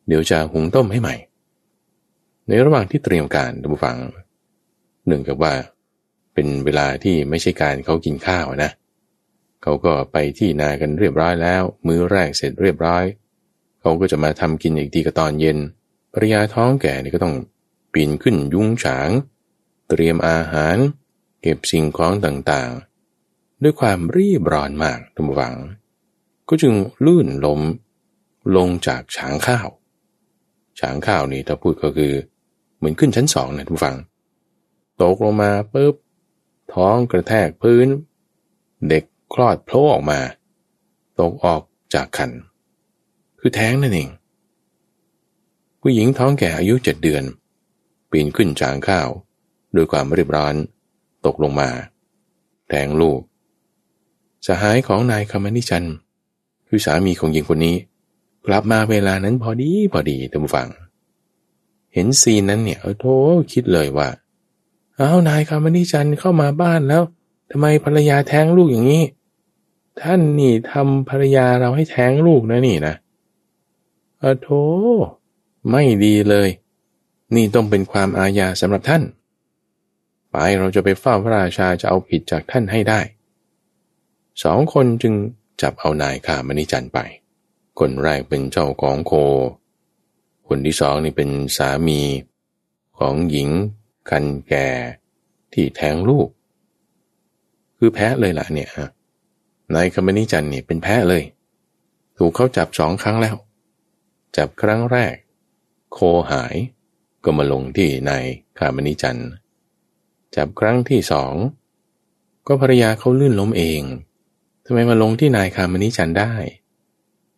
เดี๋ยวจะหุงต้มให้ใหม่ ในระหว่างที่เตรียมการท่านผู้ฟัง หนึ่งกับว่า เป็นเวลาที่ไม่ใช่การเขากินข้าวนะเเขาก็ไปที่นากันเรียบร้อยแล้ว มื้อแรกเสร็จเรียบร้อย เขาก็จะมาทำกินอีกทีก็ตอนเย็นภรยาท้องแก่นี่ก็ต้องปีนขึ้นยุ้งฉาง เตรียมอาหาร เก็บสิ่งของต่างๆ ด้วยความรีบร้อนมากทุกฝัง ก็จึงลื่นล้มลงจากฉางข้าวฉางข้าวนี่ถ้าพูดก็คือ เหมือนขึ้นชั้นสองนะทุกฝังตกลงมาปุ๊บท้องกระแทกพื้น เด็ก คลอดโผล่ออกมา ตกออกจากคัน คือแท้งนั่นเอง ผู้หญิงท้องแก่อายุเจ็ดเดือน ปีนขึ้นจางข้าวโดยความรีบร้อน ตกลงมา แทงลูก สหายของนายคำนิชัน คือสามีของหญิงคนนี้ กลับมาเวลานั้นพอดีพอดีท่านฟัง เห็นซีนนั้นเนี่ยเออโธคิดเลยว่า เอานายคำนิชันเข้ามาบ้านแล้วทำไมภรรยาแท้งลูกอย่างนี้ ท่านนี่ทำภรรยาเราให้แท้งลูกนะนี่นะอโธไม่ดีเลย นี่ต้องเป็นความอาญาสำหรับท่าน ไปเราจะไปเฝ้าพระราชาจะเอาผิดจากท่านให้ได้ สองคนจึงจับเอานายขามณิจันไป คนแรกเป็นเจ้าของโค คนที่สองนี่เป็นสามีของหญิงคันแก่ที่แท้งลูก คือแพ้เลยล่ะเนี่ยฮะ นายคมนิจันเนี่ยเป็นแพ้เลย ถูกเขาจับสองครั้งแล้ว จับครั้งแรก โคหาย ก็มาลงที่นายคามนิจันจับครั้งที่สองก็ภรรยาเขาลื่นล้มเองทำไมมาลงที่นายคามนิจันได้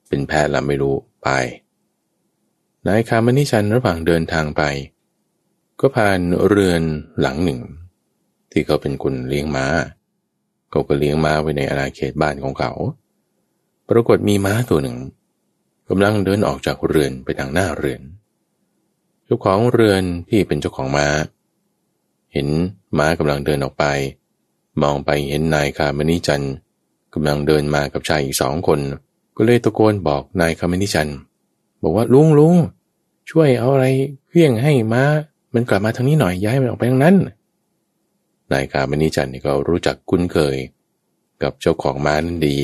เป็นแพทย์ละไม่รู้ไป นายคามนิจันระหว่างเดินทางไป ก็ผ่านเรือนหลังหนึ่ง ที่เขาเป็นคนเลี้ยงม้า เขาก็เลี้ยงม้าไว้ในอาณาเขตบ้านของเขา ปรากฏมีม้าตัวหนึ่งกำลังเดินออกจากเรือนไปทางหน้าเรือน เจ้าของเรือนที่เป็นเจ้าของม้า เห็นม้ากำลังเดินออกไป มองไปเห็นนายคามนิจันกำลังเดินมากับชายอีกสองคน ก็เลยตะโกนบอกนายคามนิจันบอกว่าลุงลุงช่วยเอาอะไรเพี้ยงให้ม้า มันกลับมาทางนี้หน่อยย้ายมันออกไปทางนั้น นายคามนิจันนี่ก็รู้จักคุ้นเคย กับเจ้าของม้านั้นดี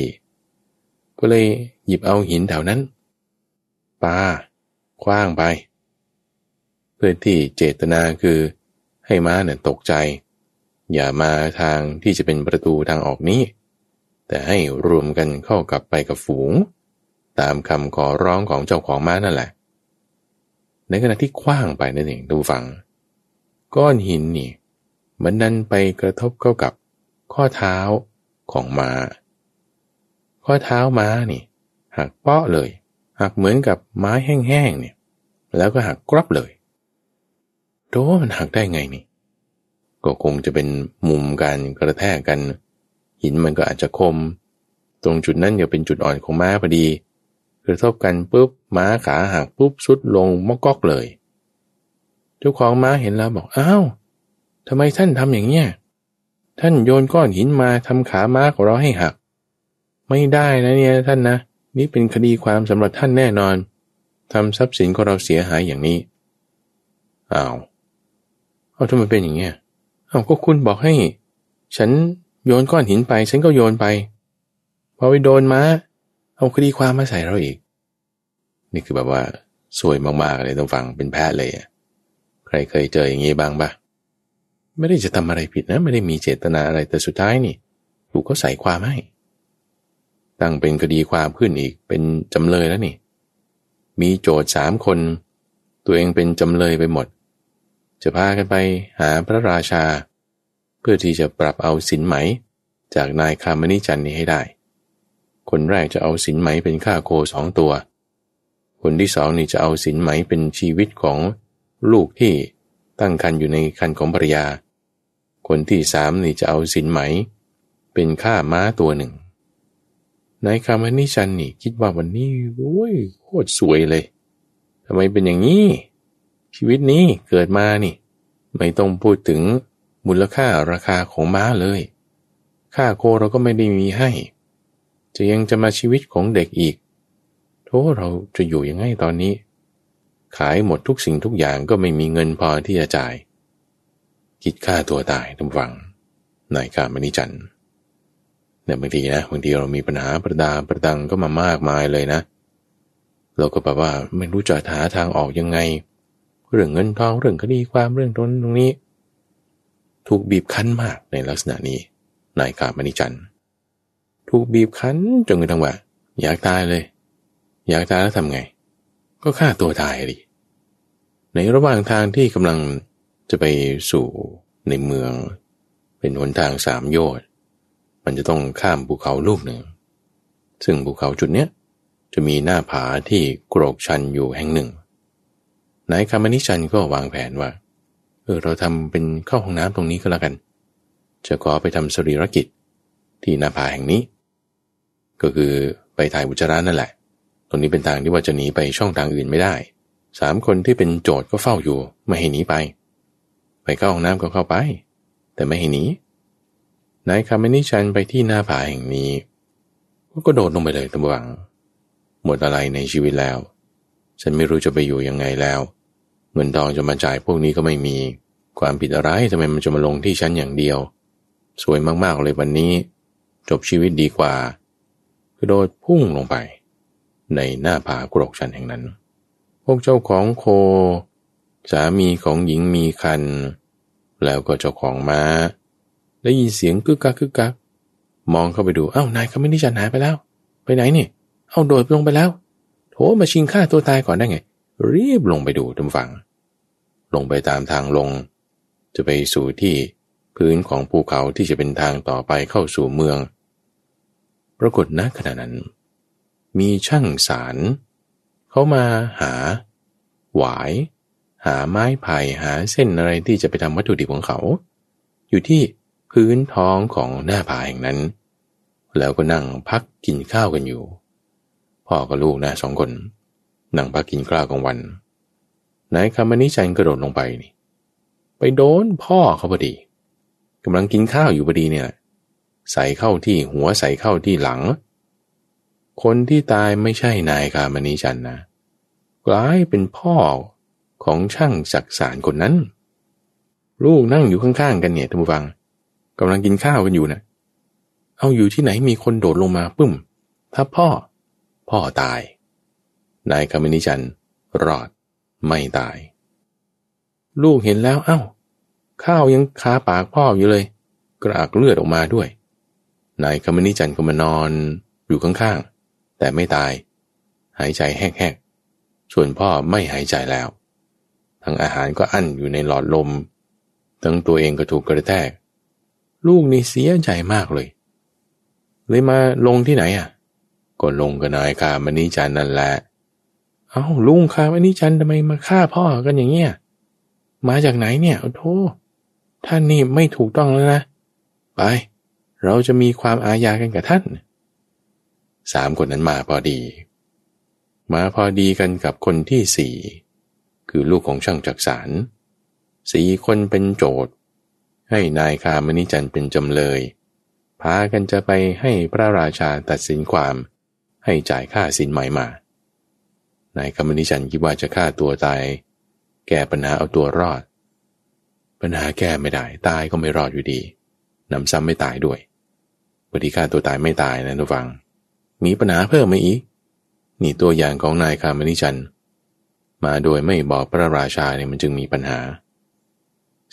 ก็เลยหยิบเอาหินแถวนั้นปาคว้างไป เพื่อที่เจตนาคือให้ม้าเนี่ยตกใจ อย่ามาทางที่จะเป็นประตูทางออกนี้ แต่ให้รวมกันเข้ากับไปกับฝูง ตามคำขอร้องของเจ้าของม้านั่นแหละ ในขณะที่คว้างไปนั่นเองดูฟัง ก้อนหินนี่ มันดันไปกระทบเข้ากับข้อเท้าของมา้า ข้อเท้าม้านี่หักเปาะเลย หักเหมือนกับไม้แห้งๆเนี่ย แล้วก็หักกรับเลยโดมันหักได้ไงนี่ ก็คงจะเป็นมุมการกระแทกกัน หินมันก็อาจจะคม ตรงจุดนั้นอย่าเป็นจุดอ่อนของม้าพอดี กระทบกันปุ๊บม้าขาหักปุ๊บสุดลงมอกกอกเลย เจ้าของม้าเห็นแล้วบอกอ้าว ทำไมท่านทำอย่างเนี้ยท่านโยนก้อนหินมาทำขาม้าของเราให้หัก ไม่ได้นะเนี่ยท่านนะ นี่เป็นคดีความสำหรับท่านแน่นอนทำทรัพย์สินของเราเสียหายอย่างนี้อ้าวเอาทำไมเป็นอย่างเงี้ยเอาก็คุณบอกให้ ฉันโยนก้อนหินไป ฉันก็โยนไปพอไปโดนม้า เอาคดีความมาใส่เราอีก นี่คือแบบว่าสวยมากๆเลยต้องฟังเป็นแพทย์เลย ใครเคยเจออย่างนี้บ้างปะ ไม่ได้จะทำอะไรผิดนะ ไม่ได้มีเจตนาอะไรแต่สุดท้ายนี่ถูกเขาใส่ความให้ ตั้งเป็นคดีความขึ้นอีกเป็นจำเลยแล้วนี่ มีโจทย์สามคน ตัวเองเป็นจำเลยไปหมด จะพากันไปหาพระราชา เพื่อที่จะปรับเอาสินไหม จากนายคามนิจันนี้ให้ได้ คนแรกจะเอาสินไหมเป็นค่าโคสองตัว คนที่สองนี่จะเอาสินไหมเป็นชีวิตของลูกที่ตั้งคันอยู่ในคันของภรรยา คนที่สามนี่จะเอาสินไหม เป็นค่าม้าตัวหนึ่งนายคามานิชันนี่ คิดว่าวันนี้โอ้ยโคตรสวยเลยทำไมเป็นอย่างนี้ ชีวิตนี้เกิดมานี่ ไม่ต้องพูดถึงมูลค่าราคาของม้าเลย ค่าโคเราก็ไม่ได้มีให้ จะยังจะมาชีวิตของเด็กอีกโทเราจะอยู่ยังไงตอนนี้ ขายหมดทุกสิ่งทุกอย่างก็ไม่มีเงินพอที่จะจ่าย คิดฆ่าตัวตายทุกฝังนายการมณิจันเนี่ยบางทีนะบางทีเรามีปัญหาประดาประดังก็มามากมายเลยนะ เราก็แบบว่าไม่รู้จะหาทางออกยังไง เรื่องเงินทองเรื่องคดีความเรื่องตรงตรงนี้ ถูกบีบคั้นมากในลักษณะนี้นายกามณิจันถูกบีบคั้นจนกระทั่งว่าอยากตายเลย อยากตายแล้วทำไง ก็ฆ่าตัวตายดิในระหว่างทางที่กำลัง จะไปสู่ในเมือง เป็นหนทางสามโยชน์มันจะต้องข้ามภูเขาลูกหนึ่ง ซึ่งภูเขาจุดเนี้ยจะมีหน้าผาที่โกรกชันอยู่แห่งหนึ่ง นายคามานิชันก็วางแผนว่า เออเราทำเป็นเข้าห้องน้ำตรงนี้ก็แล้วกัน จะขอไปทำสรีรกิจที่หน้าผาแห่งนี้ ก็คือไปถ่ายอุจจาระนั่นแหละ ตรงนี้เป็นทางที่ว่าจะหนีไปช่องทางอื่นไม่ได้ สามคนที่เป็นโจทย์ก็เฝ้าอยู่ไม่ให้หนีไป ไปเข้าห้องน้ำก็เข้าไป แต่ไม่ให้หนีนายคามินิชันไปที่หน้าผาแห่งนี้ ก็โดดลงไปเลยตะวัง หมดอะไรในชีวิตแล้ว ฉันไม่รู้จะไปอยู่ยังไงแล้ว เงินทองจะมาจ่ายพวกนี้ก็ไม่มี ความผิดอะไรทำไมมันจะมาลงที่ฉันอย่างเดียว สวยมากๆเลยวันนี้ จบชีวิตดีกว่าก็โดดพุ่งลงไป ในหน้าผากรกชันแห่งนั้น พวกเจ้าของโค สามีของหญิงมีคัน แล้วก็เจ้าของม้า ได้ยินเสียงกึกกักกึกกักมองเข้าไปดูเอ้านายเขาไม่ได้จันหายไปแล้ว ไปไหนนี่ เอาโดดลงไปแล้วโถมาชิงฆ่าตัวตายก่อนได้ไง รีบลงไปดูทำฝังลงไปตามทางลง จะไปสู่ที่พื้นของภูเขาที่จะเป็นทางต่อไปเข้าสู่เมือง ปรากฏณขณะนั้น มีช่างสาร เขามาหา หวาย หาไม้ไผ่หาเส้นอะไรที่จะไปทำวัตถุดิบของเขา อยู่ที่พื้นท้องของหน้าผาแห่งนั้น แล้วก็นั่งพักกินข้าวกันอยู่ พ่อกับลูกนะสองคน นั่งพักกินข้าวกลางวันนายคำนิจันกระโดดลงไปนี่ ไปโดนพ่อเขาพอดีกำลังกินข้าวอยู่พอดีเนี่ย ใส่เข้าที่หัวใส่เข้าที่หลัง คนที่ตายไม่ใช่นายคามณีจันนะกลายเป็นพ่อ ของช่างจักสารคนนั้น ลูกนั่งอยู่ข้างๆกันเนี่ยท่านผู้ฟังกำลังกินข้าวกันอยู่นะเอาอยู่ที่ไหนมีคนโดดลงมาปึ้มถ้าพ่อ พ่อตาย นายคำนิจันรอดไม่ตาย ลูกเห็นแล้วเอา้า ข้าวยังคาปากพ่ออยู่เลย กระอักเลือดออกมาด้วย นายคำนิจันก็มานอนอยู่ข้างๆ แต่ไม่ตาย หายใจแหกๆส่วนพ่อไม่หายใจแล้ว ทั้งอาหารก็อั้นอยู่ในหลอดลม ทั้งตัวเองก็ถูกกระแทก ลูกนี่เสียใจมากเลย เลยมาลงที่ไหนอะ ก็ลงกับนายคามณีจันนั่นแหละ เอา้าลุงคามณีจันทำไมมาฆ่าพ่อกันอย่างเงี้ย มาจากไหนเนี่ยโอ้โธท่านนี่ไม่ถูกต้องแล้วนะ ไป เราจะมีความอาญากันกับท่าน สามคนนั้นมาพอดี มาพอดีกันกับคนที่สี่ คือลูกของช่างจักสารสี่คนเป็นโจทย์ ให้นายคามนิจันเป็นจำเลย พากันจะไปให้พระราชาตัดสินความ ให้จ่ายค่าสินใหม่มา นายคามนิจันคิดว่าจะฆ่าตัวตาย แก้ปัญหาเอาตัวรอด ปัญหาแก้ไม่ได้ ตายก็ไม่รอดอยู่ดีนำซ้ำไม่ตายด้วยบดีฆ่าตัวตายไม่ตายนะทุกฟัง มีปัญหาเพิ่มมาอีก นี่ตัวอย่างของนายคามนิจันท มาโดยไม่บอกพระราชาเนี่ยมันจึงมีปัญหา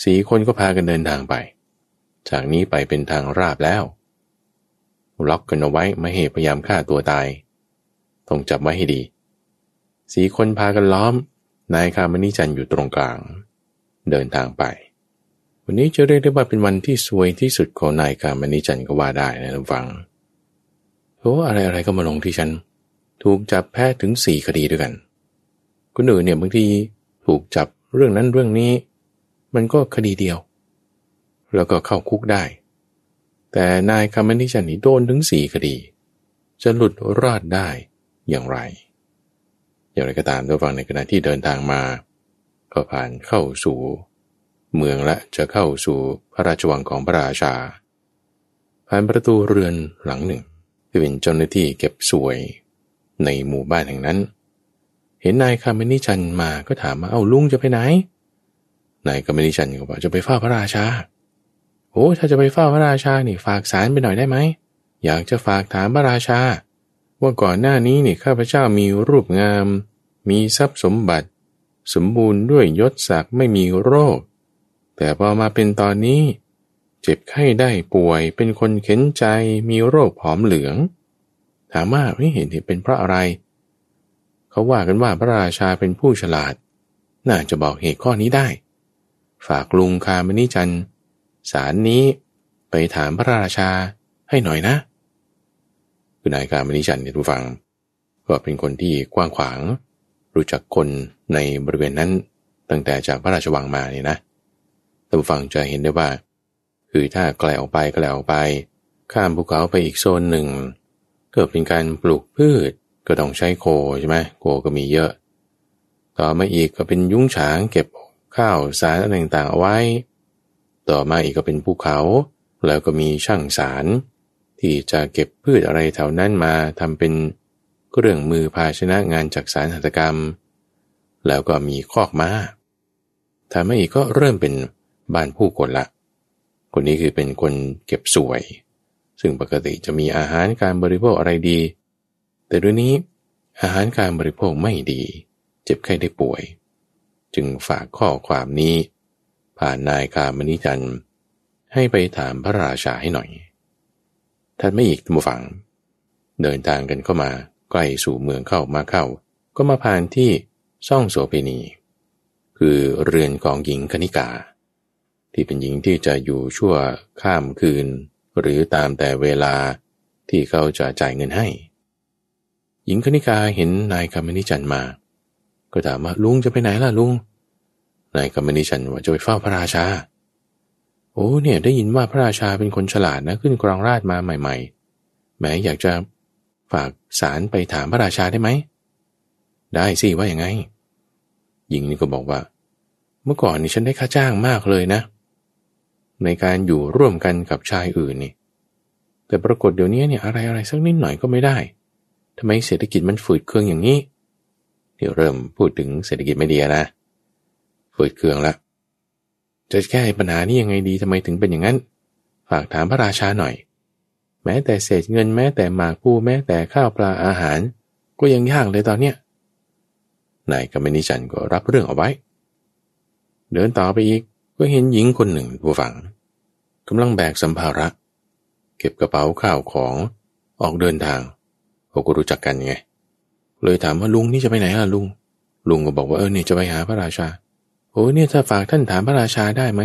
สีคนก็พากันเดินทางไป จากนี้ไปเป็นทางราบแล้ว ล็อกกันเอาไว้ไม่ให้พยายามฆ่าตัวตาย ต้องจับไว้ให้ดี สีคนพากันล้อม นายคามนิจันอยู่ตรงกลาง เดินทางไป วันนี้จะเรียกได้ว่าเป็นวันที่สวยที่สุดของนายคามนิจันก็ว่าได้นะท่านฟังโอ้อะไรอะไรก็มาลงที่ฉัน ถูกจับแพ้ถึงสี่คดีด้วยกัน คนอื่นเนี่ยบางทีถูกจับเรื่องนั้นเรื่องนี้ มันก็คดีเดียว แล้วก็เข้าคุกได้ แต่นายคำนิจันนี่โดนถึงสี่คดี จะหลุดรอดได้อย่างไร อย่างไรก็ตามตัวฟังในขณะที่เดินทางมา ก็ผ่านเข้าสู่ เมืองและจะเข้าสู่พระราชวังของพระราชา ผ่านประตูเรือนหลังหนึ่งที่เป็นเจ้าหน้าที่เก็บสวยในหมู่บ้านแห่งนั้นเเห็นนายคำนิจันมาก็ถามมาเอ้าลุงจะไปไหน นายกมนิชันก็บอกจะไปเฝ้าพระราชา โอ้ถ้าจะไปเฝ้าพระราชานี่ฝากสารไปหน่อยได้ไหม อยากจะฝากถามพระราชา ว่าก่อนหน้านี้นี่ข้าพเจ้ามีรูปงาม มีทรัพย์สมบัติ สมบูรณ์ด้วยยศศักดิ์ไม่มีโรค แต่พอมาเป็นตอนนี้ เจ็บไข้ได้ป่วย เป็นคนเข็นใจ มีโรคผอมเหลือง ถามว่าไม่เห็นเป็นเพราะอะไรเขาว่ากันว่าพระราชาเป็นผู้ฉลาด น่าจะบอกเหตุข้อนี้ได้ ฝากลุงคามนิจันสารนี้ไปถามพระราชาให้หน่อยนะ คือนายคามนิจันเนี่ยทุกฟัง ก็เป็นคนที่กว้างขวาง รู้จักคนในบริเวณนั้นตั้งแต่จากพระราชวังมาเนี่ยนะท่านฟังจะเห็นได้ว่า คือถ้าไกลออกไปไกลออกไป ข้ามภูเขาไปอีกโซนหนึ่ง เกิดเป็นการปลูกพืช ก็ต้องใช้โคใช่ไหมโคก็มีเยอะ ต่อมาอีกก็เป็นยุ้งฉางเก็บข้าวสารอะไรต่างๆเอาไว้ ต่อมาอีกก็เป็นภูเขา แล้วก็มีช่างสารที่จะเก็บพืชอะไรแถวนั้นมาทำเป็นเครื่องมือภาชนะงานจักสารหัตถกรรม แล้วก็มีคอกม้าทำให้อีกก็เริ่มเป็นบ้านผู้คนละ คนนี้คือเป็นคนเก็บสวย ซึ่งปกติจะมีอาหารการบริโภคอะไรดี แต่ด้วยนี้อาหารการบริโภคไม่ดี เจ็บไข้ได้ป่วย จึงฝากข้อความนี้ ผ่านนายคามนิจันให้ไปถามพระราชาให้หน่อย ท่านไม่อีกตัมฝัง เดินทางกันเข้ามาใกล้สู่เมืองเข้ามาเข้า ก็มาผ่านที่ซ่องโสเภณี คือเรือนของหญิงคณิกา ที่เป็นหญิงที่จะอยู่ชั่วข้ามคืน หรือตามแต่เวลาที่เขาจะจ่ายเงินให้ หญิงคณิกาเห็นนายคำนิจันมา ก็ถามว่าลุงจะไปไหนล่ะลุง นายคำนิจันว่าจะไปเฝ้าพระราชา โอ้เนี่ยได้ยินว่าพระราชาเป็นคนฉลาดนะขึ้นกรองราชมาใหม่ ๆแม้อยากจะฝากสารไปถามพระราชาได้ไหม ได้สิว่าอย่างไง หญิงนี่ก็บอกว่า เมื่อก่อนนี่ฉันได้ค่าจ้างมากเลยนะ ในการอยู่ร่วมกันกับชายอื่นนี่ แต่ปรากฏเดี๋ยวนี้เนี่ยอะไรอะไรสักนิดหน่อยก็ไม่ได้ ทำไมเศรษฐกิจมันฝืดเคืองอย่างนี้เดี๋ยวเริ่มพูดถึงเศรษฐกิจไม่ดีนะฝืดเคืองละจะแก้ปัญหานี้ยังไงดีทำไมถึงเป็นอย่างนั้น ฝากถามพระราชาหน่อย แม้แต่เศษเงินแม้แต่หมากผู้แม้แต่ข้าวปลาอาหาร ก็ยังยากเลยตอนเนี้ยนายกำมนิจันก็รับเรื่องเอาไว้ เดินต่อไปอีกก็เห็นหญิงคนหนึ่งผู้ฝังกำลังแบกสัมภาระ เก็บกระเป๋าข้าวของออกเดินทาง เขาก็รู้จักกันไง เลยถามว่าลุงนี่จะไปไหนล่ะลุง ลุงก็บอกว่าเออเนี่ยจะไปหาพระราชา โอ้เนี่ยถ้าฝากท่านถามพระราชาได้ไหม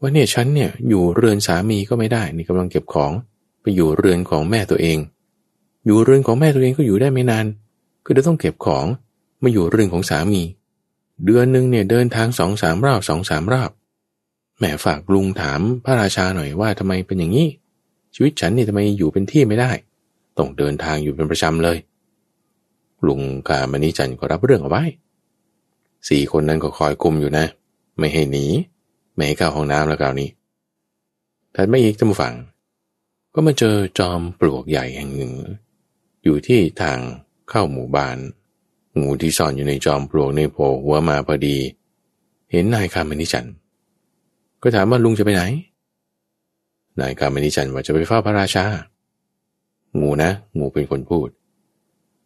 ว่าเนี่ยฉันเนี่ยอยู่เรือนสามีก็ไม่ได้ นี่กำลังเก็บของไปอยู่เรือนของแม่ตัวเอง อยู่เรือนของแม่ตัวเองก็อยู่ได้ไม่นานก็จะต้องเก็บของมาอยู่เรือนของสามี เดือนหนึ่งเนี่ยเดินทางสองสามรอบสองสามรอบแม่ฝากลุงถามพระราชาหน่อยว่าทำไมเป็นอย่างนี้ชีวิตฉันเนี่ยทำไมอยู่เป็นที่ไม่ได้ ต้องเดินทางอยู่เป็นประจำเลยลุงกามณิจันก็รับเรื่องเอาไว้สี่คนนั้นก็คอยคุมอยู่นะ ไม่ให้หนี ไม่ให้เข้าห้องน้ำแล้วคราวนี้ถัดมาอีกท่านผู้ฟัง ก็มาเจอจอมปลวกใหญ่แห่งหนึ่ง อยู่ที่ทางเข้าหมู่บ้าน งูที่ซ่อนอยู่ในจอมปลวกในโผล่หัวมาพอดี เห็นนายคามนิจันก็ถามว่าลุงจะไปไหน นายคามนิจันว่าจะไปเฝ้าพระราชา งูนะ งูเป็นคนพูด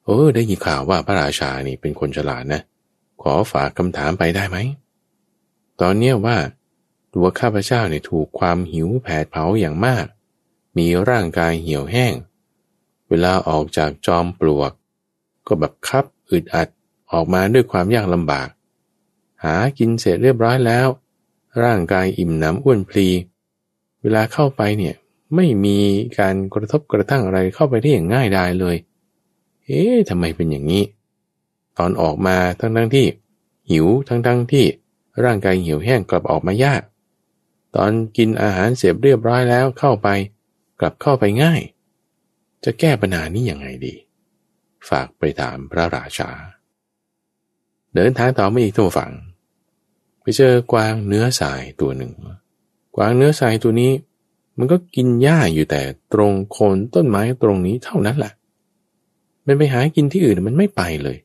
เออ ได้ยินข่าวว่าพระราชานี่เป็นคนฉลาดนะ ขอฝากคำถามไปได้ไหม ตอนเนี้ว่า ตัวข้าพเจ้าเนี่ยถูกความหิวแผดเผาอย่างมาก มีร่างกายเหี่ยวแห้ง เวลาออกจากจอมปลวก ก็แบบคับอึดอัดออกมาด้วยความยากลำบาก หากินเสร็จเรียบร้อยแล้ว ร่างกายอิ่มหนำอ้วนพลี เวลาเข้าไปเนี่ย ไม่มีการกระทบกระทั่งอะไรเข้าไปได้อย่างง่ายดายเลย เอ๊ะทำไมเป็นอย่างนี้ ตอนออกมาทั้งทั้งที่ หิวทั้งทั้งที่ร่างกายหี่ยวแห้งกลับออกมายาก ตอนกินอาหารเสียบเรียบร้อยแล้วเข้าไป กลับเข้าไปง่าย จะแก้ปัญหานี้ยังไงดี ฝากไปถามพระราชา เดินทางต่อมาอีกตัวฝั่งไปเจอกวางเนื้อสายตัวหนึ่ง กวางเนื้อสายตัวนี้ มันก็กินหญ้าอยู่แต่ตรงโคนต้นไม้ตรงนี้เท่านั้นแหละมันไปหากินที่อื่นมันไม่ไปเลย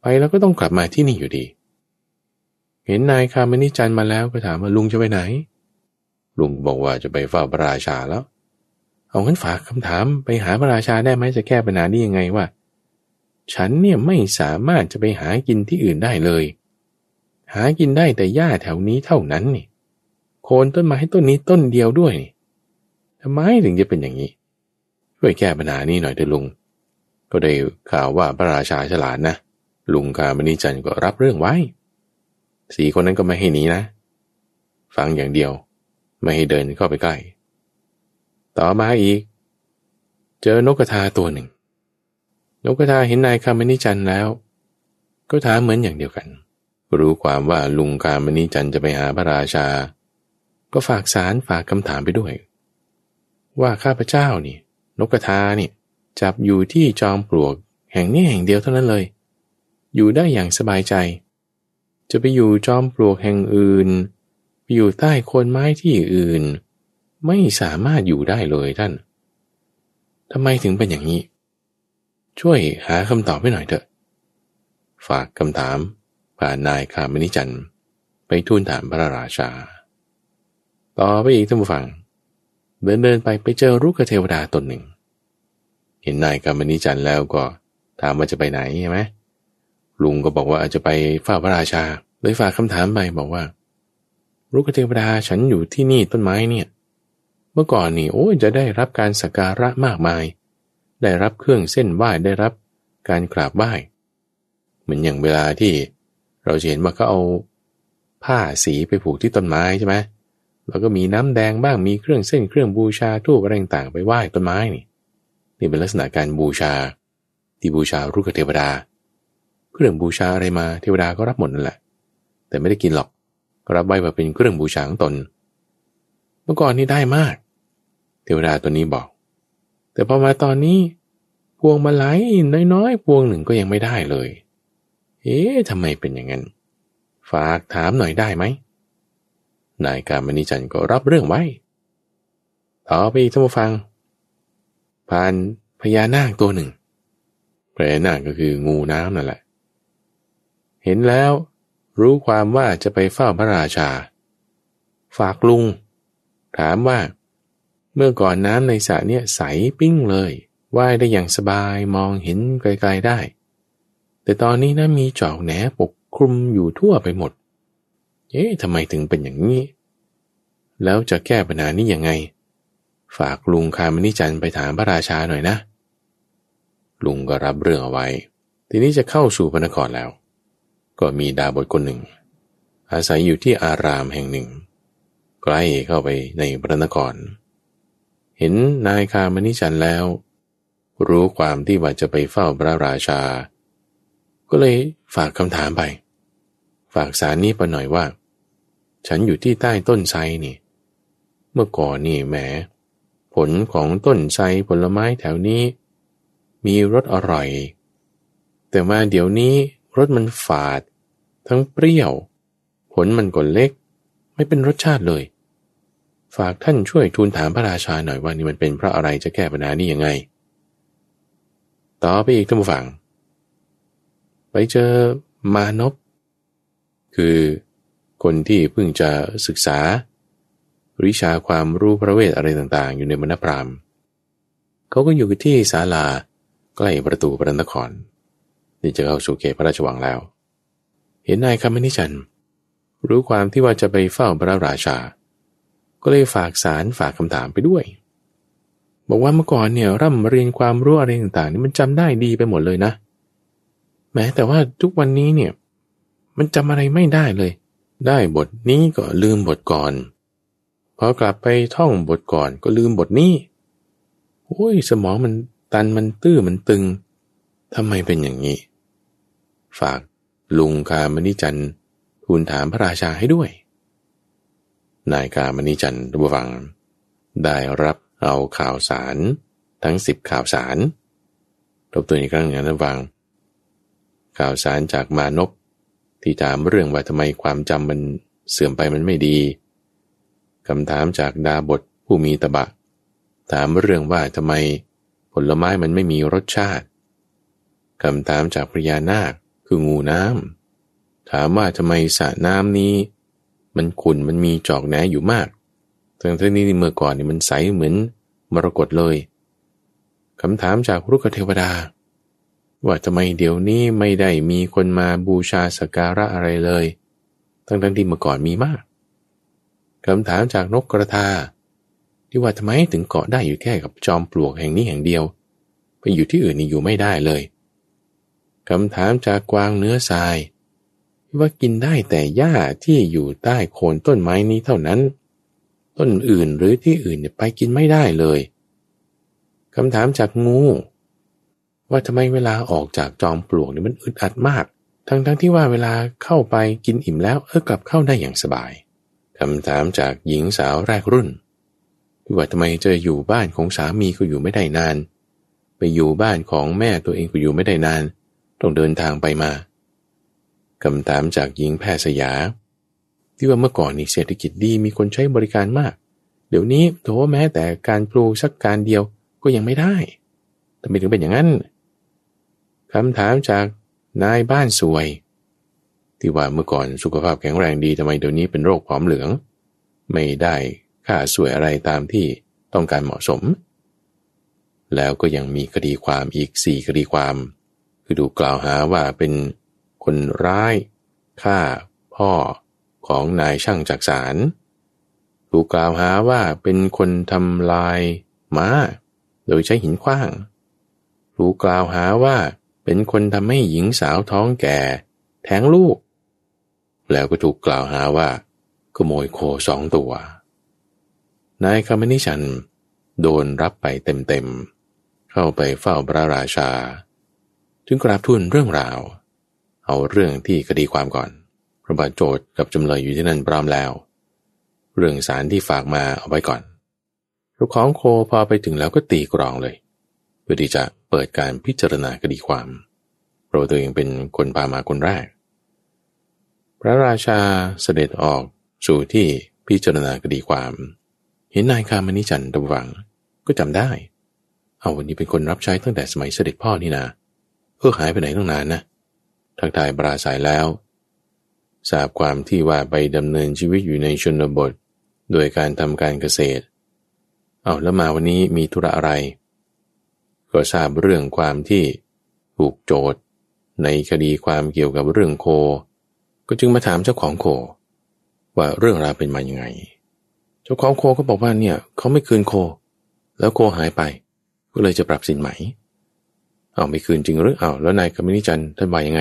ไปแล้วก็ต้องกลับมาที่นี่อยู่ดี เห็นนายคามนิจันมาแล้วก็ถามว่าลุงจะไปไหน ลุงบอกว่าจะไปเฝ้าพระราชาแล้ว เอางั้นฝากคำถามไปหาพระราชาได้ไหมจะแก้ปัญหานี้ยังไงว่า ฉันเนี่ยไม่สามารถจะไปหากินที่อื่นได้เลย หากินได้แต่หญ้าแถวนี้เท่านั้นนี่ โคนต้นไม้ต้นนี้ต้นเดียวด้วยทำไมถึงจะเป็นอย่างนี้ ช่วยแก้ปัญหานี้หน่อยเถอะลุง ก็ได้ข่าวว่าพระราชาฉลาดนะ ลุงกามณีจันก็รับเรื่องไว้สี่คนนั้นก็ไม่ให้หนีนะ ฟังอย่างเดียว ไม่ให้เดินเข้าไปใกล้ ต่อมาอีก เจอนกกระทาตัวหนึ่ง นกกระทาเห็นนายคามนิจันแล้ว ก็ถามเหมือนอย่างเดียวกัน รู้ความว่าลุงคามนิจันจะไปหาพระราชา ก็ฝากสารฝากคำถามไปด้วย ว่าข้าพเจ้านี่ นกกระทานี่จับอยู่ที่จอมปลวก แห่งนี้แห่งเดียวเท่านั้นเลย อยู่ได้อย่างสบายใจ จะไปอยู่จอมปลวกแห่งอื่น ไปอยู่ใต้โคนไม้ที่อื่น ไม่สามารถอยู่ได้เลยท่านทำไมถึงเป็นอย่างนี้ ช่วยหาคำตอบให้หน่อยเถอะ ฝากคำถามผ่านนายคามนิจันไปทูลถามพระราชา ต่อไปอีกท่านผู้ฟัง เดินเดินไปไปเจอรุกเทวดาตนหนึ่ง เห็นนายคามนิจันแล้วก็ถามว่าจะไปไหนใช่ไหมลุงก็บอกว่าอาจจะไปฝ้าพระราชาเลยฝากคำถามไปบอกว่ารุกเทวดาฉันอยู่ที่นี่ต้นไม้เนี่ย เมื่อก่อนนี่โอ้ยจะได้รับการสักการะมากมาย ได้รับเครื่องเส้นไหว้ได้รับการกราบไหว้เหมือนอย่างเวลาที่เราเห็นว่าเขาเอาผ้าสีไปผูกที่ต้นไม้ใช่ไหม แล้วก็มีน้ำแดงบ้างมีเครื่องเส้นเครื่องบูชาทูบอะไรต่างไปไหว้ต้นไม้นี่นี่เป็นลักษณะการบูชา ที่บูชารุกเทวดา เครื่องบูชาอะไรมาเทวดาก็รับหมดนั่นแหละ แต่ไม่ได้กินหรอกรับไว้มาเป็นเครื่องบูชาของตน เมื่อก่อนนี่ได้มาก เทวดาตัวนี้บอก แต่พอมาตอนนี้ พวงมาลัยน้อยๆ พวงหนึ่งก็ยังไม่ได้เลย เอ๊ะทำไมเป็นอย่างนั้น ฝากถามหน่อยได้ไหม นายการมณีจันก็รับเรื่องไว้ต่อไปท่านผู้ฟัง ผ่านพญานาคตัวหนึ่งพญานาคก็คืองูน้ำนั่นแหละ เห็นแล้วรู้ความว่าจะไปเฝ้าพระราชา ฝากลุง ถามว่า เมื่อก่อนน้ำในสระเนี่ยใสปิ้งเลยว่ายได้อย่างสบายมองเห็นไกลๆได้ แต่ตอนนี้นะมีจอกแหนปกคลุมอยู่ทั่วไปหมด เอ๊ะทำไมถึงเป็นอย่างนี้ แล้วจะแก้ปัญหานี้ยังไง ฝากลุงคามนิจันไปถามพระราชาหน่อยนะ ลุงก็รับเรื่องเอาไว้ ทีนี้จะเข้าสู่พระนครแล้ว ก็มีดาบทคนหนึ่ง อาศัยอยู่ที่อารามแห่งหนึ่ง ใกล้เข้าไปในพระนคร เห็นนายคามนิจันแล้ว รู้ความที่ว่าจะไปเฝ้าพระราชา ก็เลยฝากคำถามไปากสารนี้ไปหน่อยว่า ฉันอยู่ที่ใต้ต้นไทรนี่ เมื่อก่อนนี่แหม ผลของต้นไทรผลไม้แถวนี้ มีรสอร่อย แต่มาเดี๋ยวนี้รสมันฝาด ทั้งเปรี้ยว ผลมันก็เล็ก ไม่เป็นรสชาติเลย ฝากท่านช่วยทูลถามพระราชาหน่อยว่านี่มันเป็นเพราะอะไรจะแก้ปัญหานี้ยังไง ต่อไปอีกท่านผู้ฟัง ไปเจอมานพ คือคนที่เพิ่งจะศึกษา วิชาความรู้พระเวทอะไรต่างๆ อยู่ในมณพรามเขาก็อยู่ที่ศาลาใกล้ประตูพระนครนี่จะเข้าสู่เขตพระราชวังแล้ว เห็นนายคำมินิจันรู้ความที่ว่าจะไปเฝ้าพระราชา ก็เลยฝากสารฝากคำถามไปด้วย บอกว่าเมื่อก่อนเนี่ยร่ำเรียนความรู้อะไรต่างๆนี่มันจำได้ดีไปหมดเลยนะ แม้แต่ว่าทุกวันนี้เนี่ย มันจำอะไรไม่ได้เลย ได้บทนี้ก็ลืมบทก่อน พอกลับไปท่องบทก่อนก็ลืมบทนี้ โอ้ยสมองมันตันมันตื้อมันตึง ทำไมเป็นอย่างนี้ ฝากลุงคามณิจันทูลถามพระราชาให้ด้วย นายกามณิจันทบุฟัง ได้รับเอาข่าวสารทั้งสิบข่าวสารทบทวนอีกครั้งนะระวัง ข่าวสารจากมานพ ที่ถามเรื่องว่าทำไมความจำมันเสื่อมไปมันไม่ดีคำถามจากดาบทผู้มีตบะ ถามเรื่องว่าทำไมผลไม้มันไม่มีรสชาติคำถามจากพญานาคคืองูน้ำถามว่าทำไมสระน้ำนี้ มันขุ่นมันมีจอกแหนอยู่มากทั้งที่นี้เมื่อก่อนนี่มันใสเหมือนมรกตเลยคำถามจากรุกเทวดา ว่าทำไมเดี๋ยวนี้ไม่ได้มีคนมาบูชาสการะอะไรเลย ทั้งทั้งที่เมื่อก่อนมีมากคำถามจากนกกระทา ที่ว่าทำไมถึงเกาะได้อยู่แค่กับจอมปลวกแห่งนี้แห่งเดียว ไปอยู่ที่อื่นนี่อยู่ไม่ได้เลยคำถามจากกวางเนื้อทรายที่ว่ากินได้แต่หญ้าที่อยู่ใต้โคนต้นไม้นี้เท่านั้น ต้นอื่นหรือที่อื่นเนี่ยไปกินไม่ได้เลยคำถามจากงู ว่าทำไมเวลาออกจากจอมปลวกนี่มันอึดอัดมาก ทั้งทั้งที่ว่าเวลาเข้าไปกินอิ่มแล้วเออกลับเข้าได้อย่างสบายคำถามจากหญิงสาวแรกรุ่นที่ว่าทำไมเจออยู่บ้านของสามีก็อยู่ไม่ได้นาน ไปอยู่บ้านของแม่ตัวเองก็อยู่ไม่ได้นาน ต้องเดินทางไปมาคำถามจากหญิงแพทย์สยา ที่ว่าเมื่อก่อนนี่เศรษฐกิจดีมีคนใช้บริการมาก เดี๋ยวนี้โถแม้แต่การปลูกสักการเดียวก็ยังไม่ได้ทำไมถึงเป็นอย่างนั้น คำถามจากนายบ้านสวย ที่ว่าเมื่อก่อนสุขภาพแข็งแรงดีทำไมเดี๋ยวนี้เป็นโรคผอมเหลือง ไม่ได้ค่าสวยอะไรตามที่ต้องการเหมาะสม แล้วก็ยังมีคดีความอีกสี่คดีความ คือดูกล่าวหาว่าเป็นคนร้ายฆ่าพ่อของนายช่างจักสารถูกกล่าวหาว่าเป็นคนทำลายม้า โดยใช้หินขว้าง ถูกกล่าวหาว่า เป็นคนทำให้หญิงสาวท้องแก่ แท้งลูก แล้วก็ถูกกล่าวหาว่าขโมยโคสองตัว นายคำนิชัน โดนรับไปเต็มๆ เข้าไปเฝ้าพระราชาจึงกราบทูลเรื่องราว เอาเรื่องที่คดีความก่อนพระบาทโจทย์กับจำเลยอยู่ที่นั่นพร้อมแล้ว เรื่องสารที่ฝากมาเอาไว้ก่อนลูกของโคพอไปถึงแล้วก็ตีกรองเลย เพื่อที่จะ เปิดการพิจารณาคดีความ เพราะตัวเองเป็นคนพามาคนแรก พระราชาเสด็จออกสู่ที่พิจารณาคดีความ เห็นนายคามนิจันตะวังก็จำได้ เอาวันนี้เป็นคนรับใช้ตั้งแต่สมัยเสด็จพ่อนี่นะเออหายไปไหนตั้งนานนะทักทายปราศัยแล้วทราบความที่ว่าไปดำเนินชีวิตอยู่ในชนบท โดยการทำการเกษตร เอาแล้วมาวันนี้มีธุระอะไร ก็ทราบเรื่องความที่ถูกโจทย์ ในคดีความเกี่ยวกับเรื่องโค ก็จึงมาถามเจ้าของโค ว่าเรื่องราวเป็นมาอย่างไง เจ้าของโคก็บอกว่าเนี่ยเขาไม่คืนโค แล้วโคหายไป ก็เลยจะปรับสินไหมเอาไม่คืนจริงหรือเอาแล้วนายกมินิจันท่านว่ายังไง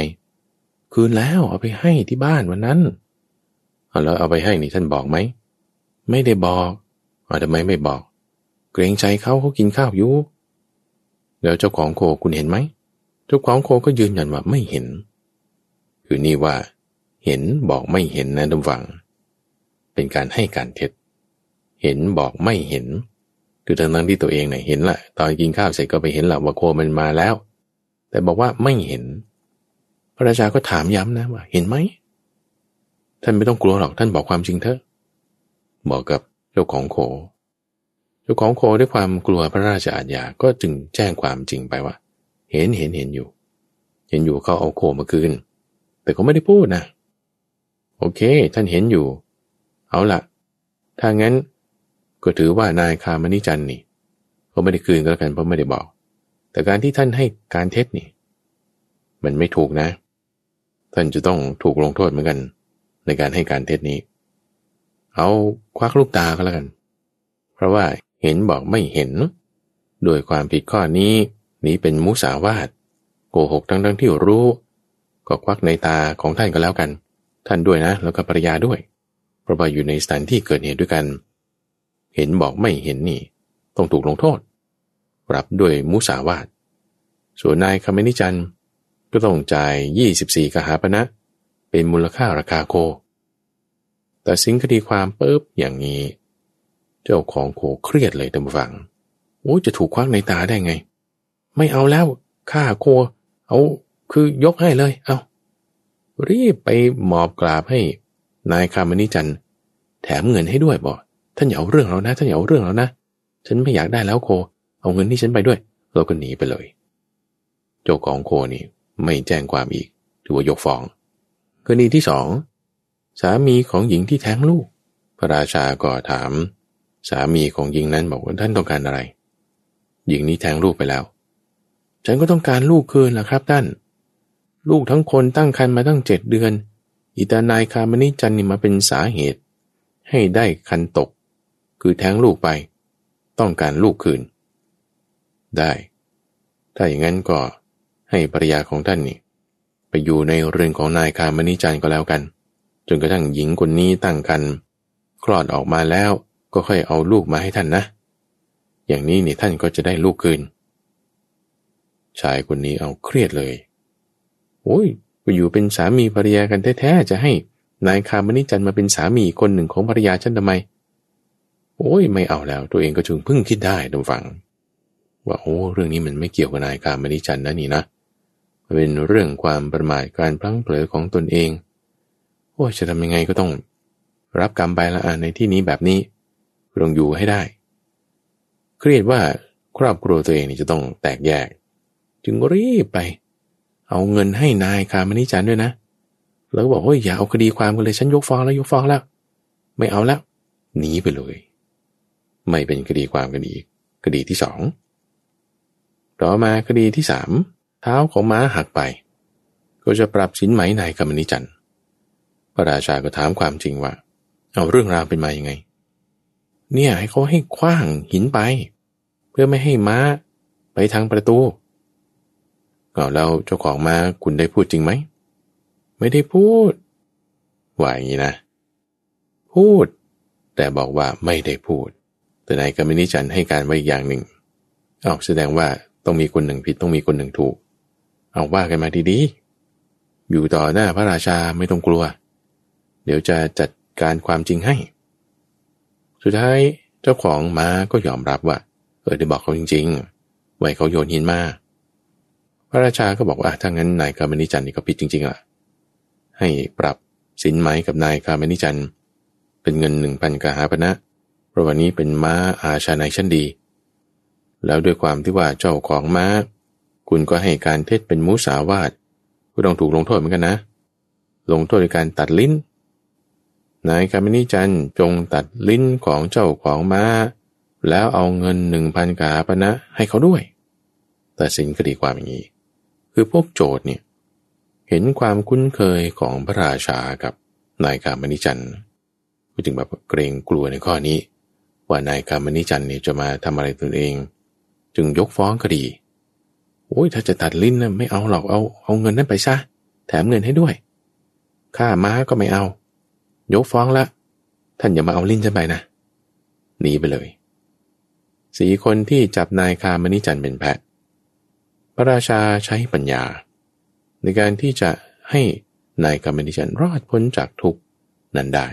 คืนแล้วเอาไปให้ที่บ้านวันนั้นเอาแล้วเอาไปให้นี่ท่านบอกไหมไม่ได้บอกเอาทำไมไม่บอก เกรงใจเขาเขากินข้าวอยู่ แล้วเจ้าของโคคุณเห็นไหม เจ้าของโคก็ยืนยันว่าไม่เห็น คือนี่ว่า เห็นบอกไม่เห็นนะดำวัง เป็นการให้การเท็จ เห็นบอกไม่เห็น คือทั้งนั้นที่ตัวเองเนี่ยเห็นละตอนกินข้าวเสร็จก็ไปเห็นละว่าโคมันมาแล้ว แต่บอกว่าไม่เห็น พระราชาก็ถามย้ำนะว่า เห็นไหม ท่านไม่ต้องกลัวหรอกท่านบอกความจริงเถอะ บอกกับเจ้าของโค จ้าของโคด้วยความกลัวพระราชอาญาก็จึงแจ้งความจริงไปว่า เห็นเห็นเห็นอยู่ เห็นอยู่เขาเอาโคมาคืน แต่เขาไม่ได้พูดนะ โอเค ท่านเห็นอยู่ เอาละถ้างั้น ก็ถือว่านายคามนิจันนี่เขาไม่ได้คืนก็แล้วกันเพราะไม่ได้บอก แต่การที่ท่านให้การเท็จนี่ มันไม่ถูกนะ ท่านจะต้องถูกลงโทษเหมือนกัน ในการให้การเท็จนี้ เอาควักลูกตาก็แล้วกัน เพราะว่า เห็นบอกไม่เห็น โดยความผิดข้อนี้นี้เป็นมุสาวาทโกหกทั้งทั้งที่รู้ ก็ควักในตาของท่านก็แล้วกัน ท่านด้วยนะ แล้วก็ภรรยาด้วยเพราะว่าอยู่ในสถานที่เกิดเหตุด้วยกัน เห็นบอกไม่เห็นนี่ ต้องถูกลงโทษ ปรับด้วยมุสาวาทส่วนนายคำนิจันก็ต้องจ่าย 24กหาปณะนะเป็นมูลค่าราคาโค แต่สิงคดีความปุ๊บอย่างนี้ เจ้าของโคเครียดเลยท่านฟังโอ้จะถูกควักในตาได้ไง ไม่เอาแล้วข้าโค เอาคือยกให้เลย เอารีบไปหมอบกราบให้นายคามนิจันแถมเงินให้ด้วยบอกท่านอย่าเอาเรื่องเรานะท่านอย่าเอาเรื่องเรานะฉันไม่อยากได้แล้วโค เอาเงินที่ฉันไปด้วยเราก็หนีไปเลย เจ้าของโคนี่ไม่แจ้งความอีกถือว่ายกฟ้องกรณีที่สองสามีของหญิงที่แท้งลูก พระราชาก็ถาม สามีของหญิงนั้นบอกว่าท่านต้องการอะไร หญิงนี้แทงลูกไปแล้ว ฉันก็ต้องการลูกคืนแหละครับท่าน ลูกทั้งคนตั้งครรภ์มาตั้งเจ็ดเดือน อิตานายคามนิจันนี่มาเป็นสาเหตุ ให้ได้คันตก คือแทงลูกไป ต้องการลูกคืน ได้ ถ้าอย่างนั้นก็ให้ภรรยาของท่านนี่ไปอยู่ในเรือนของนายคามนิจันก็แล้วกัน จนกระทั่งหญิงคนนี้ตั้งคันคลอดออกมาแล้ว ก็ค่อยเอาลูกมาให้ท่านนะ อย่างนี้นี่ท่านก็จะได้ลูกคืน ชายคนนี้เอาเครียดเลย โอ้ยไปอยู่เป็นสามีภรรยากันแท้ๆจะให้นายคามนิจันมาเป็นสามีคนหนึ่งของภรรยาฉันทำไม โอ้ยไม่เอาแล้ว ตัวเองก็จึงพึ่งคิดได้ดำฟัง ว่าโอ้เรื่องนี้มันไม่เกี่ยวกับนายคามนิจันนะนี่นะ เป็นเรื่องความประมาทการพลั้งเผลอของตนเอง โอ้จะทำยังไงก็ต้อง รับกรรมไปละอาในที่นี้แบบนี้ ต้องอยู่ให้ได้ เครียดว่าครอบครัวตัวเองนี่จะต้องแตกแยก จึงรีบไป เอาเงินให้นายคามนิจันด้วยนะ แล้วบอกว่าอย่าเอาคดีความกันเลยฉันยกฟ้องแล้วยกฟ้องแล้ว ไม่เอาแล้วหนีไปเลย ไม่เป็นคดีความกันอีกคดีที่สองต่อมาคดีที่สามเท้าของม้าหักไป ก็จะปรับสินไหมนายคามนิจันพระราชาก็ถามความจริงว่า เอาเรื่องราวเป็นมาอย่างไง เนี่ยให้เขาให้คว้างหินไป เพื่อไม่ให้ม้าไปทางประตูเอาแล้วเจ้าของมาคุณได้พูดจริงไหม ไม่ได้พูด ว่าอย่างนี้นะ พูด แต่บอกว่าไม่ได้พูด แต่นายกรรมนิจันให้การไว้อีกอย่างหนึ่งเอาแสดงว่าต้องมีคนหนึ่งผิดต้องมีคนหนึ่งถูก เอาว่ากันมาดีๆ อยู่ต่อหน้าพระราชาไม่ต้องกลัว เดี๋ยวจะจัดการความจริงให้ สุดท้ายเจ้าของม้าก็ยอมรับว่า เออได้บอกเขาจริงๆไว้เขาโยนหินมาพระราชาก็บอกว่าถ้างั้นนายกามนิจันนี่ก็ผิดจริงๆล่ะ ให้ปรับสินไหมกับนายกามนิจันเป็นเงินหนึ่งพันกหาปณะเพราะวันนี้เป็นม้าอาชาในชั้นดี แล้วด้วยความที่ว่าเจ้าของม้า คุณก็ให้การเท็จเป็นมุสาวาทก็ต้องถูกลงโทษเหมือนกันนะ ลงโทษในการตัดลิ้น นายกามินิจันจงตัดลิ้นของเจ้าของม้า แล้วเอาเงินหนึ่งพันกาปณะให้เขาด้วย แต่สินคดีความอย่างนี้ คือพวกโจทย์เนี่ยเห็นความคุ้นเคยของพระราชากับนายกามนิจันก็จึงแบบเกรงกลัวในข้อนี้ ว่านายกามนิจันเนี่ยจะมาทำอะไรตนเอง จึงยกฟ้องคดีโอ้ยถ้าจะตัดลิ้นนะไม่เอาหรอกเอาเอาเงินนั้นไปซะแถมเงินให้ด้วย ค่าม้าก็ไม่เอา ยกฟ้องละ ท่านอย่ามาเอาลิ้นฉันไปนะหนีไปเลยสีคนที่จับนายคามนิจันเป็นแพะ พระราชาใช้ปัญญา ในการที่จะให้นายคามนิจันรอดพ้นจากทุกนั้นได้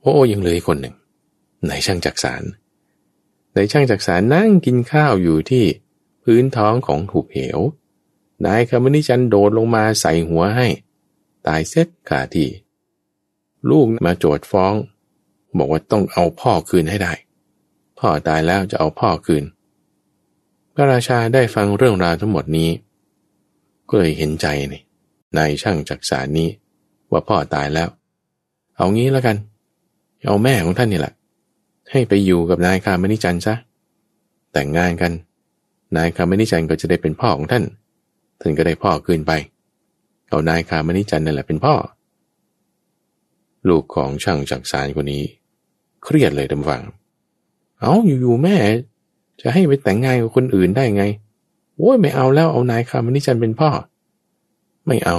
โอ้ยังเลยคนหนึ่งนายช่างจักสารนายช่างจักสารนั่งกินข้าวอยู่ที่พื้นท้องของถูกเหว นายคามนิจันโดดลงมาใส่หัวให้ ตายเส็จขาที่ ลูกมาโจดฟ้อง บอกว่าต้องเอาพ่อคืนให้ได้ พ่อตายแล้วจะเอาพ่อคืน พระราชาได้ฟังเรื่องราวทั้งหมดนี้ ก็เลยเห็นใจนี่นายช่างจักสารนี้ ว่าพ่อตายแล้ว เอางี้แล้วกัน เอาแม่ของท่านนี่แหละ ให้ไปอยู่กับนายคามนิจันซะแต่งงานกัน นายคามนิจันก็จะได้เป็นพ่อของท่าน ท่านก็ได้พ่อคืนไป เอานายคามนิจันนั่นแหละเป็นพ่อ ลูกของช่างจักสารคนนี้ เครียดเลยดำฟัง เอาอยู่ๆแม่ จะให้ไปแต่งงานกับคนอื่นได้ไงโอ้ยไม่เอาแล้วเอานายคามนิจันเป็นพ่อ ไม่เอา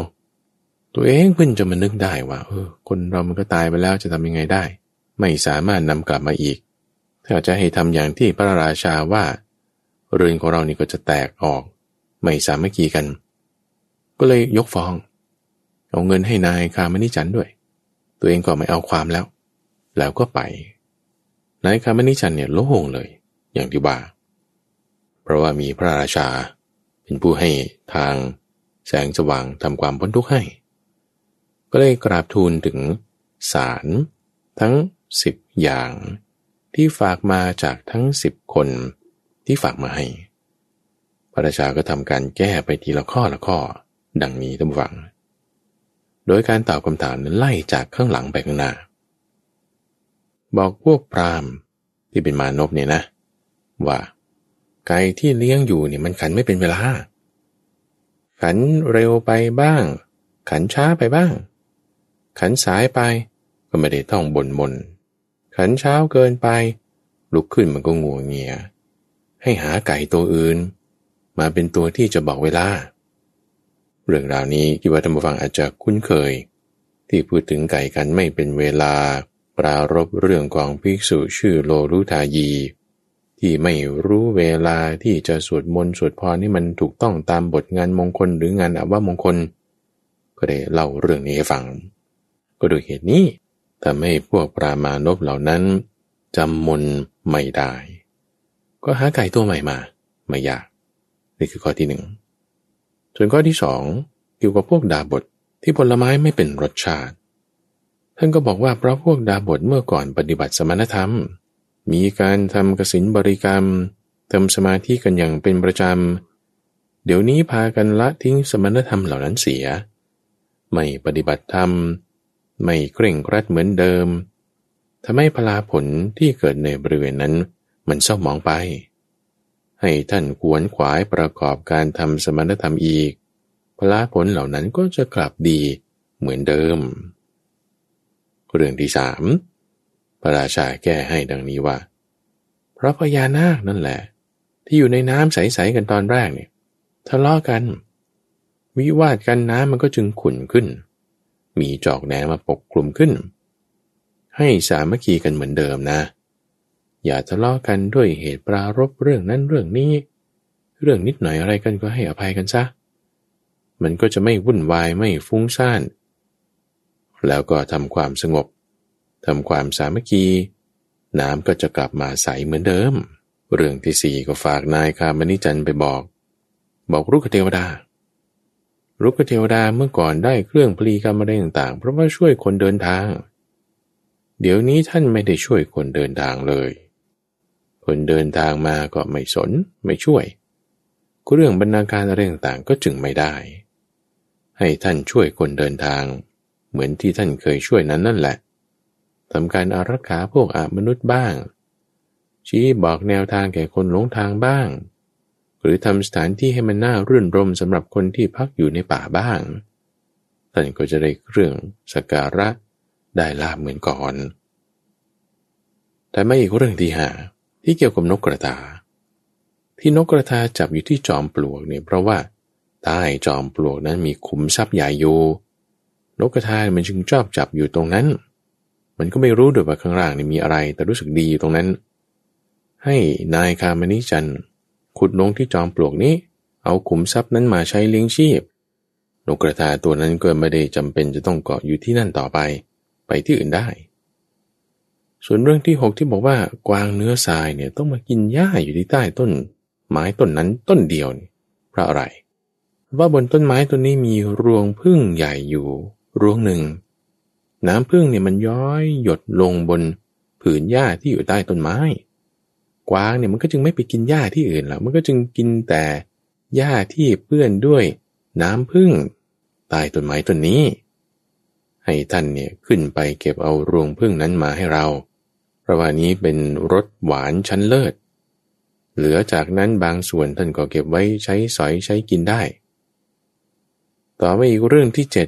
ตัวเองเพิ่งจะมานึกได้ว่าเออ คนเรามันก็ตายไปแล้วจะทำยังไงได้ ไม่สามารถนำกลับมาอีก ถ้าจะให้ทำอย่างที่พระราชาว่า เรือนของเรานี่ก็จะแตกออก ไม่สามัคคีกัน ก็เลยยกฟ้อง เอาเงินให้นายคามนิจันด้วย ตัวเองก็ไม่เอาความแล้ว แล้วก็ไปนายคามนิชันเนี่ยโล่งเลย อย่างที่ว่าเพราะว่ามีพระราชา เป็นผู้ให้ทางแสงสว่างทำความพ้นทุกข์ให้ ก็เลยกราบทูลถึงสารทั้งสิบอย่างที่ฝากมาจากทั้งสิบคนที่ฝากมาให้ พระราชาก็ทำการแก้ไปทีละข้อละข้อ ดังนี้ท่านฟัง โดยการตอบคำถามนั้นไล่จากข้างหลังไปข้างหน้า บอกพวกพรามที่เป็นมานพเนี่ยนะ ว่าไก่ที่เลี้ยงอยู่เนี่ยมันขันไม่เป็นเวลา ขันเร็วไปบ้าง ขันช้าไปบ้าง ขันสายไปก็ไม่ได้ต้องบ่นมนขันเช้าเกินไป ลุกขึ้นมันก็งัวเงีย ให้หาไก่ตัวอื่น มาเป็นตัวที่จะบอกเวลา เรื่องราวนี้คิดว่าท่านผู้ฟังอาจจะคุ้นเคย ที่พูดถึงไก่กันไม่เป็นเวลา ปรารบเรื่องของภิกษุชื่อโลรุทายี ที่ไม่รู้เวลาที่จะสวดมนต์สวดพรนี่มันถูกต้องตามบทงานมงคลหรืองานอวมงคล ก็ได้เล่าเรื่องนี้ให้ฟัง ก็โดยเหตุนี้ทำให้พวกปรามานพเหล่านั้นจำมนไม่ได้ ก็หาไก่ตัวใหม่มา ไม่ยาก นี่คือข้อที่หนึ่ง ส่วนข้อที่สองเกี่ยวกับพวกดาบทที่ผลไม้ไม่เป็นรสชาติ ท่านก็บอกว่าเพราะพวกดาบทเมื่อก่อนปฏิบัติสมณธรรม มีการทำกสินบริกรรมทำสมาธิกันอย่างเป็นประจำ เดี๋ยวนี้พากันละทิ้งสมณธรรมเหล่านั้นเสีย ไม่ปฏิบัติธรรม ไม่เคร่งครัดเหมือนเดิมทำให้พลาผลที่เกิดในบริเวณนั้นมันเศร้าหมองไป ให้ท่านขวนขวายประกอบการทำสมณธรรมอีก พละผลเหล่านั้นก็จะกลับดีเหมือนเดิม เรื่องที่สามพระราชาแก้ให้ดังนี้ว่า เพราะพญานาคนั่นแหละ ที่อยู่ในน้ำใส ๆ กันตอนแรกเนี่ยทะเลาะกัน วิวาทกันน้ำมันก็จึงขุ่นขึ้น มีจอกแหนมาปกคลุมขึ้น ให้สามัคคีกันเหมือนเดิมนะ อย่าทะเลาะกันด้วยเหตุปรารบเรื่องนั้นเรื่องนี้ เรื่องนิดหน่อยอะไรกันก็ให้อภัยกันซะ มันก็จะไม่วุ่นวายไม่ฟุ้งซ่าน แล้วก็ทำความสงบทำความสามัคคี น้ำก็จะกลับมาใสเหมือนเดิม เรื่องที่สี่ก็ฝากนายคามนิจันไปบอก บอกรุกเทวดา รุกเทวดาเมื่อก่อนได้เครื่องพลีกรรมอะไรต่างๆ เพราะว่าช่วยคนเดินทาง เดี๋ยวนี้ท่านไม่ได้ช่วยคนเดินทางเลย คนเดินทางมาก็ไม่สนไม่ช่วยเรื่องบรรณาการอะไรต่างๆก็จึงไม่ได้ ให้ท่านช่วยคนเดินทาง เหมือนที่ท่านเคยช่วยนั้นนั่นแหละทำการอารักขาพวกอมนุษย์บ้าง ชี้บอกแนวทางแก่คนหลงทางบ้าง หรือทำสถานที่ให้มันน่ารื่นรมสำหรับคนที่พักอยู่ในป่าบ้าง ท่านก็จะได้เรื่องสการะได้ลาบเหมือนก่อน แต่ไม่อีกเรื่องที่หา ที่เกี่ยวกับนกกระตา ที่นกกระทาจับอยู่ที่จอมปลวกเนี่ยเพราะว่าใต้จอมปลวกนั้นมีขุมทรัพย์ใหญ่อยู่นกกระทามันจึงชอบจับอยู่ตรงนั้น มันก็ไม่รู้ด้วยว่าข้างล่างนี่มีอะไร แต่รู้สึกดีอยู่ตรงนั้น ให้นายคามนิจันขุดลงที่จอมปลวกนี้ เอาขุมทรัพย์นั้นมาใช้เลี้ยงชีพ นกกระทาตัวนั้นก็ไม่ได้จำเป็นจะต้องเกาะอยู่ที่นั่นต่อไป ไปที่อื่นได้ ส่วนเรื่องที่หกที่บอกว่ากวางเนื้อทรายเนี่ยต้องมากินหญ้าอยู่ที่ใต้ต้น ไม้ต้นนั้นต้นเดียวเพราะอะไร ว่าบนต้นไม้ต้นนี้มีรวงพึ่งใหญ่อยู่รวงหนึ่ง น้ำพึ่งเนี่ยมันย้อยหยดลงบนผืนหญ้าที่อยู่ใต้ต้นไม้ กวางเนี่ยมันก็จึงไม่ไปกินหญ้าที่อื่นแล้วมันก็จึงกินแต่หญ้าที่เปื้อนด้วยน้ำพึ่งใต้ต้นไม้ต้นนี้ ให้ท่านเนี่ยขึ้นไปเก็บเอารวงพึ่งนั้นมาให้เรา เพราะว่านี้เป็นรสหวานชั้นเลิศ เหลือจากนั้นบางส่วนท่านก็เก็บไว้ใช้สอยใช้กินได้ ต่อมาอีกเรื่องที่เจ็ด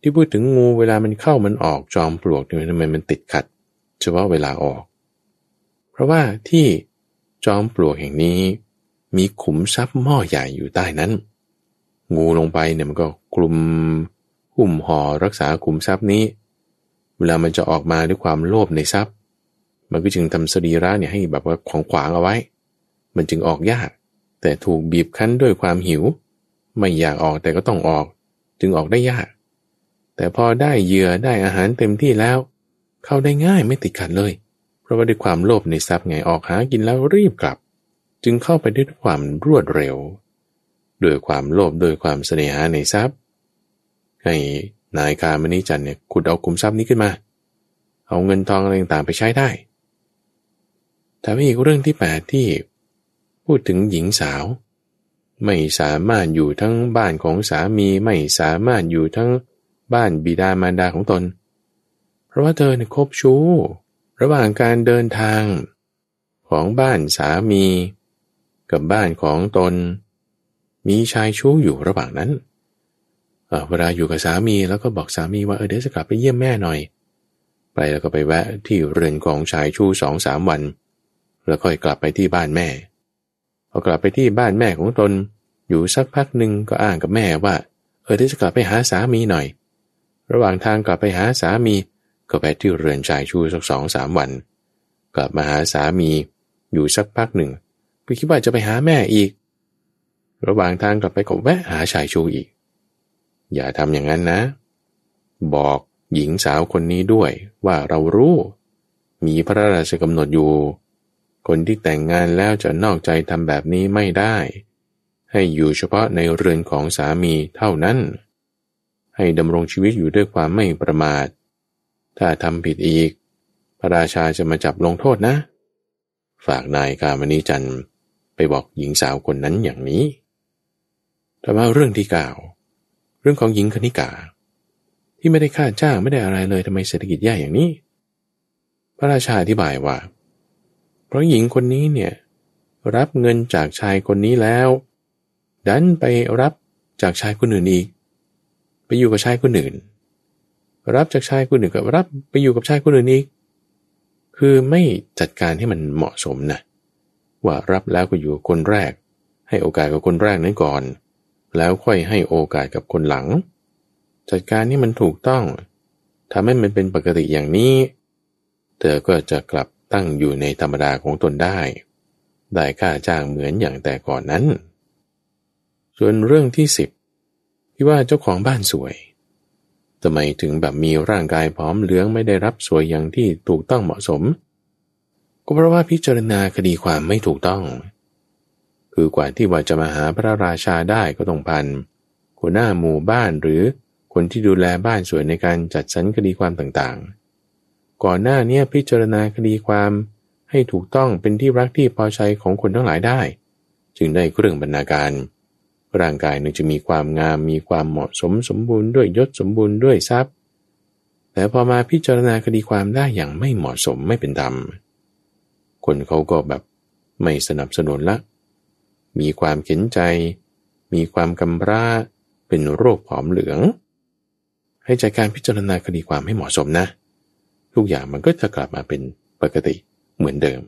ที่พูดถึงงูเวลามันเข้ามันออกจอมปลวกเนี่ยทำไมมันติดขัด เฉพาะเวลาออก เพราะว่าที่จอมปลวกแห่งนี้มีขุมทรัพย์หม้อใหญ่อยู่ใต้นั้น งูลงไปเนี่ยมันก็กลุ่มหุ่มห่อรักษาขุมทรัพย์นี้ เวลามันจะออกมาด้วยความโลภในทรัพย์ มันก็จึงทำสรีระเนี่ยให้แบบว่าของขวางเอาไว้ มันจึงออกยาก แต่ถูกบีบคั้นด้วยความหิว ไม่อยากออกแต่ก็ต้องออก จึงออกได้ยาก แต่พอได้เหยื่อได้อาหารเต็มที่แล้ว เข้าได้ง่ายไม่ติดขัดเลย เพราะว่าด้วยความโลภในทรัพย์ไงออกหากินแล้วรีบกลับ จึงเข้าไปด้วยความรวดเร็วด้วยความโลภด้วยความเสน่หาในทรัพย์ ให้นายกามณิจันเนี่ยขุดเอาคุมทรัพย์นี้ขึ้นมา เอาเงินทองอะไรต่างไปใช้ได้ แต่อีกเรื่องที่แปดที่ พูดถึงหญิงสาว ไม่สามารถอยู่ทั้งบ้านของสามีไม่สามารถอยู่ทั้งบ้านบิดามารดาของตน เพราะว่าเธอเนี่ยคบชู้ ระหว่างการเดินทางของบ้านสามี กับบ้านของตน มีชายชู้อยู่ระหว่างนั้นเวลาอยู่กับสามีแล้วก็บอกสามีว่าเออเดี๋ยวจะกลับไปเยี่ยมแม่หน่อย ไปแล้วก็ไปแวะที่เรือนของชายชู้สองสามวัน แล้วค่อยกลับไปที่บ้านแม่ พอกลับไปที่บ้านแม่ของตน อยู่สักพักหนึ่งก็อ้างกับแม่ว่า เออเดี๋ยวจะกลับไปหาสามีหน่อย ระหว่างทางกลับไปหาสามี ก็ไปที่เรือนชายชูสักสองสามวัน กลับมาหาสามีอยู่สักพักหนึ่งก็คิดว่าจะไปหาแม่อีก ระหว่างทางกลับไปก็แวะหาชายชูอีก อย่าทำอย่างนั้นนะ บอกหญิงสาวคนนี้ด้วยว่าเรารู้ มีพระราชกำหนดอยู่ คนที่แต่งงานแล้วจะนอกใจทำแบบนี้ไม่ได้ ให้อยู่เฉพาะในเรือนของสามีเท่านั้น ให้ดำรงชีวิตอยู่ด้วยความไม่ประมาท ถ้าทำผิดอีก พระราชาจะมาจับลงโทษนะ ฝากนายกามณีจันไปบอกหญิงสาวคนนั้นอย่างนี้แต่ว่าเรื่องที่กล่าว เรื่องของหญิงคณิกา ที่ไม่ได้ค่าจ้างไม่ได้อะไรเลยทำไมเศรษฐกิจแย่อย่างนี้ พระราชาอธิบายว่า ราะหญิงคนนี้เนี่ยรับเงินจากชายคนนี้แล้ว ดันไปรับจากชายคนอื่นอีก ไปอยู่กับชายคนอื่น รับจากชายคนหนึ่งกับรับไปอยู่กับชายคนอื่นอีก คือไม่จัดการให้มันเหมาะสมนะว่ารับแล้วก็อยู่คนแรก ให้โอกาสกับคนแรกนั้นก่อน แล้วค่อยให้โอกาสกับคนหลัง จัดการนี่มันถูกต้องทำให้มันเป็นปกติอย่างนี้ เธอก็จะกลับ ตั้งอยู่ในธรรมดาของตนได้ ได้ค่าจ้างเหมือนอย่างแต่ก่อนนั้น ส่วนเรื่องที่สิบที่ว่าเจ้าของบ้านสวยทำไมถึงแบบมีร่างกายพร้อมเหลืองไม่ได้รับสวยอย่างที่ถูกต้องเหมาะสม ก็เพราะว่าพิจารณาคดีความไม่ถูกต้อง คือกว่าที่ว่าจะมาหาพระราชาได้ก็ต้องพันหัวหน้าหมู่บ้านหรือคนที่ดูแลบ้านสวยในการจัดสรรคดีความต่างๆ ก่อนหน้านี้พิจารณาคดีความให้ถูกต้องเป็นที่รักที่พอใจของคนทั้งหลายได้ จึงได้เครื่องบรรณาการ ร่างกายนึงจะมีความงามมีความเหมาะสมสมบูรณ์ด้วยยศสมบูรณ์ด้วยทรัพย์ แต่พอมาพิจารณาคดีความได้อย่างไม่เหมาะสมไม่เป็นธรรมคนเขาก็แบบไม่สนับสนุนละ มีความเข็นใจ มีความกำร้าเป็นโรคผอมเหลือง ให้จัดการพิจารณาคดีความให้เหมาะสมนะ ทุกอย่างมันก็จะกลับมาเป็นปกติเหมือนเดิม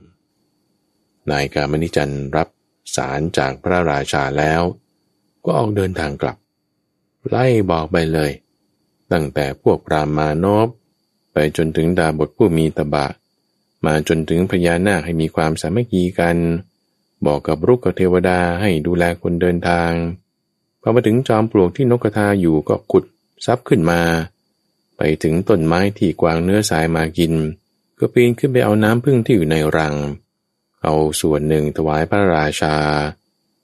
นายกามนิจันรับสารจากพระราชาแล้ว ก็ออกเดินทางกลับ ไล่บอกไปเลย ตั้งแต่พวกปรามานพไปจนถึงดาบทผู้มีตบะ มาจนถึงพญานาคให้มีความสามัคคีกัน บอกกับรุกกเทวดาให้ดูแลคนเดินทางพอมาถึงจอมปลวกที่นกกระทาอยู่ก็ขุดซับขึ้นมา ไปถึงต้นไม้ที่กวางเนื้อสายมากิน ก็ปีนขึ้นไปเอาน้ำพึ่งที่อยู่ในรัง เอาส่วนหนึ่งถวายพระราชา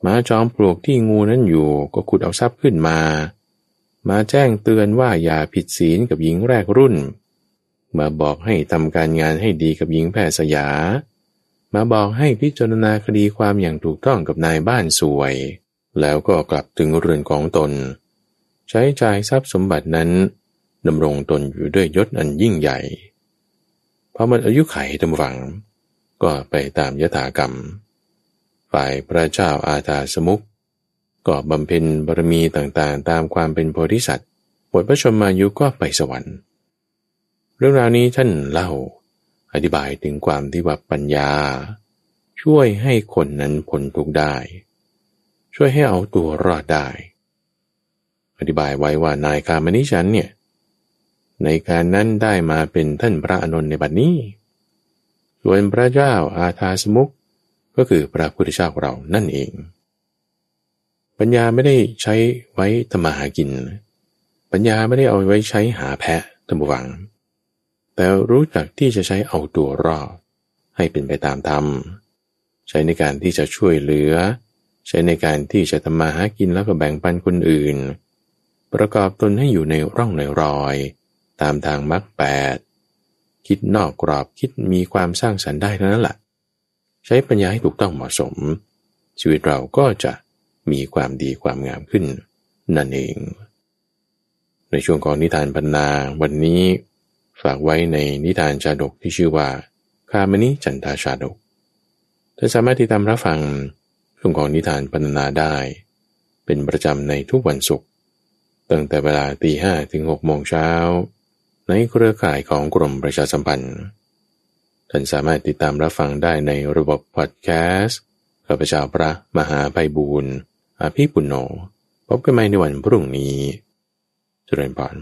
มาจอมปลวกที่งูนั้นอยู่ก็ขุดเอาทรัพย์ขึ้นมา มาแจ้งเตือนว่าอย่าผิดศีลกับหญิงแรกรุ่น มาบอกให้ทำการงานให้ดีกับหญิงแพทย์สยา มาบอกให้พิจารณาคดีความอย่างถูกต้องกับนายบ้านสวย แล้วก็กลับถึงเรือนของตน ใช้จ่ายทรัพย์สมบัตินั้น ดำรงตนอยู่ด้วยยศอันยิ่งใหญ่พอมันอายุไขดำฝัง ก็ไปตามยถากรรม ฝ่ายพระเจ้าอาตาสมุกก็บำเพ็ญบารมีต่างๆ ตามความเป็นโพธิสัตว์หมดพระชนมายุก็ไปสวรรค์ เรื่องราวนี้ท่านเล่า อธิบายถึงความที่ว่าปัญญา ช่วยให้คนนั้นพ้นทุกข์ได้ ช่วยให้เอาตัวรอดได้ อธิบายไว้ว่านายคามนิชันเนี่ย ในการนั้นได้มาเป็นท่านพระอนุนในบัดนี้ ส่วนพระเจ้าอาทาสมุกก็คือพระพุทธเจ้าเรานั่นเอง ปัญญาไม่ได้ใช้ไว้ทำมาหากิน ปัญญาไม่ได้เอาไว้ใช้หาแพะตมวัง แต่รู้จักที่จะใช้เอาตัวรอดให้เป็นไปตามธรรม ใช้ในการที่จะช่วยเหลือ ใช้ในการที่จะทำมาหากินแล้วก็แบ่งปันคนอื่น ประกอบตนให้อยู่ในร่องในรอย ตามทางมรรคแปดคิดนอกกรอบคิดมีความสร้างสรรค์ได้เท่านั้นแหละใช้ปัญญาให้ถูกต้องเหมาะสม ชีวิตเราก็จะมีความดีความงามขึ้น นั่นเอง ในช่วงของนิทานบรรณาวันนี้ฝากไว้ในนิทานชาดกที่ชื่อว่า คามณิจันทาชาดกท่านสามารถติดตามรับฟังช่วงของนิทานบรรณาได้ เป็นประจำในทุกวันศุกร์ตั้งแต่เวลาตีห้ถึงหกโมงเช้า ในเครือข่ายของกรมประชาสัมพันธ์ ท่านสามารถติดตามรับฟังได้ในระบบพอดแคสต์ข้าพเจ้าพระมหาไพบูรณ์อาภีปุณโญพบกันใหม่ในวันพรุ่งนี้ เจริญพร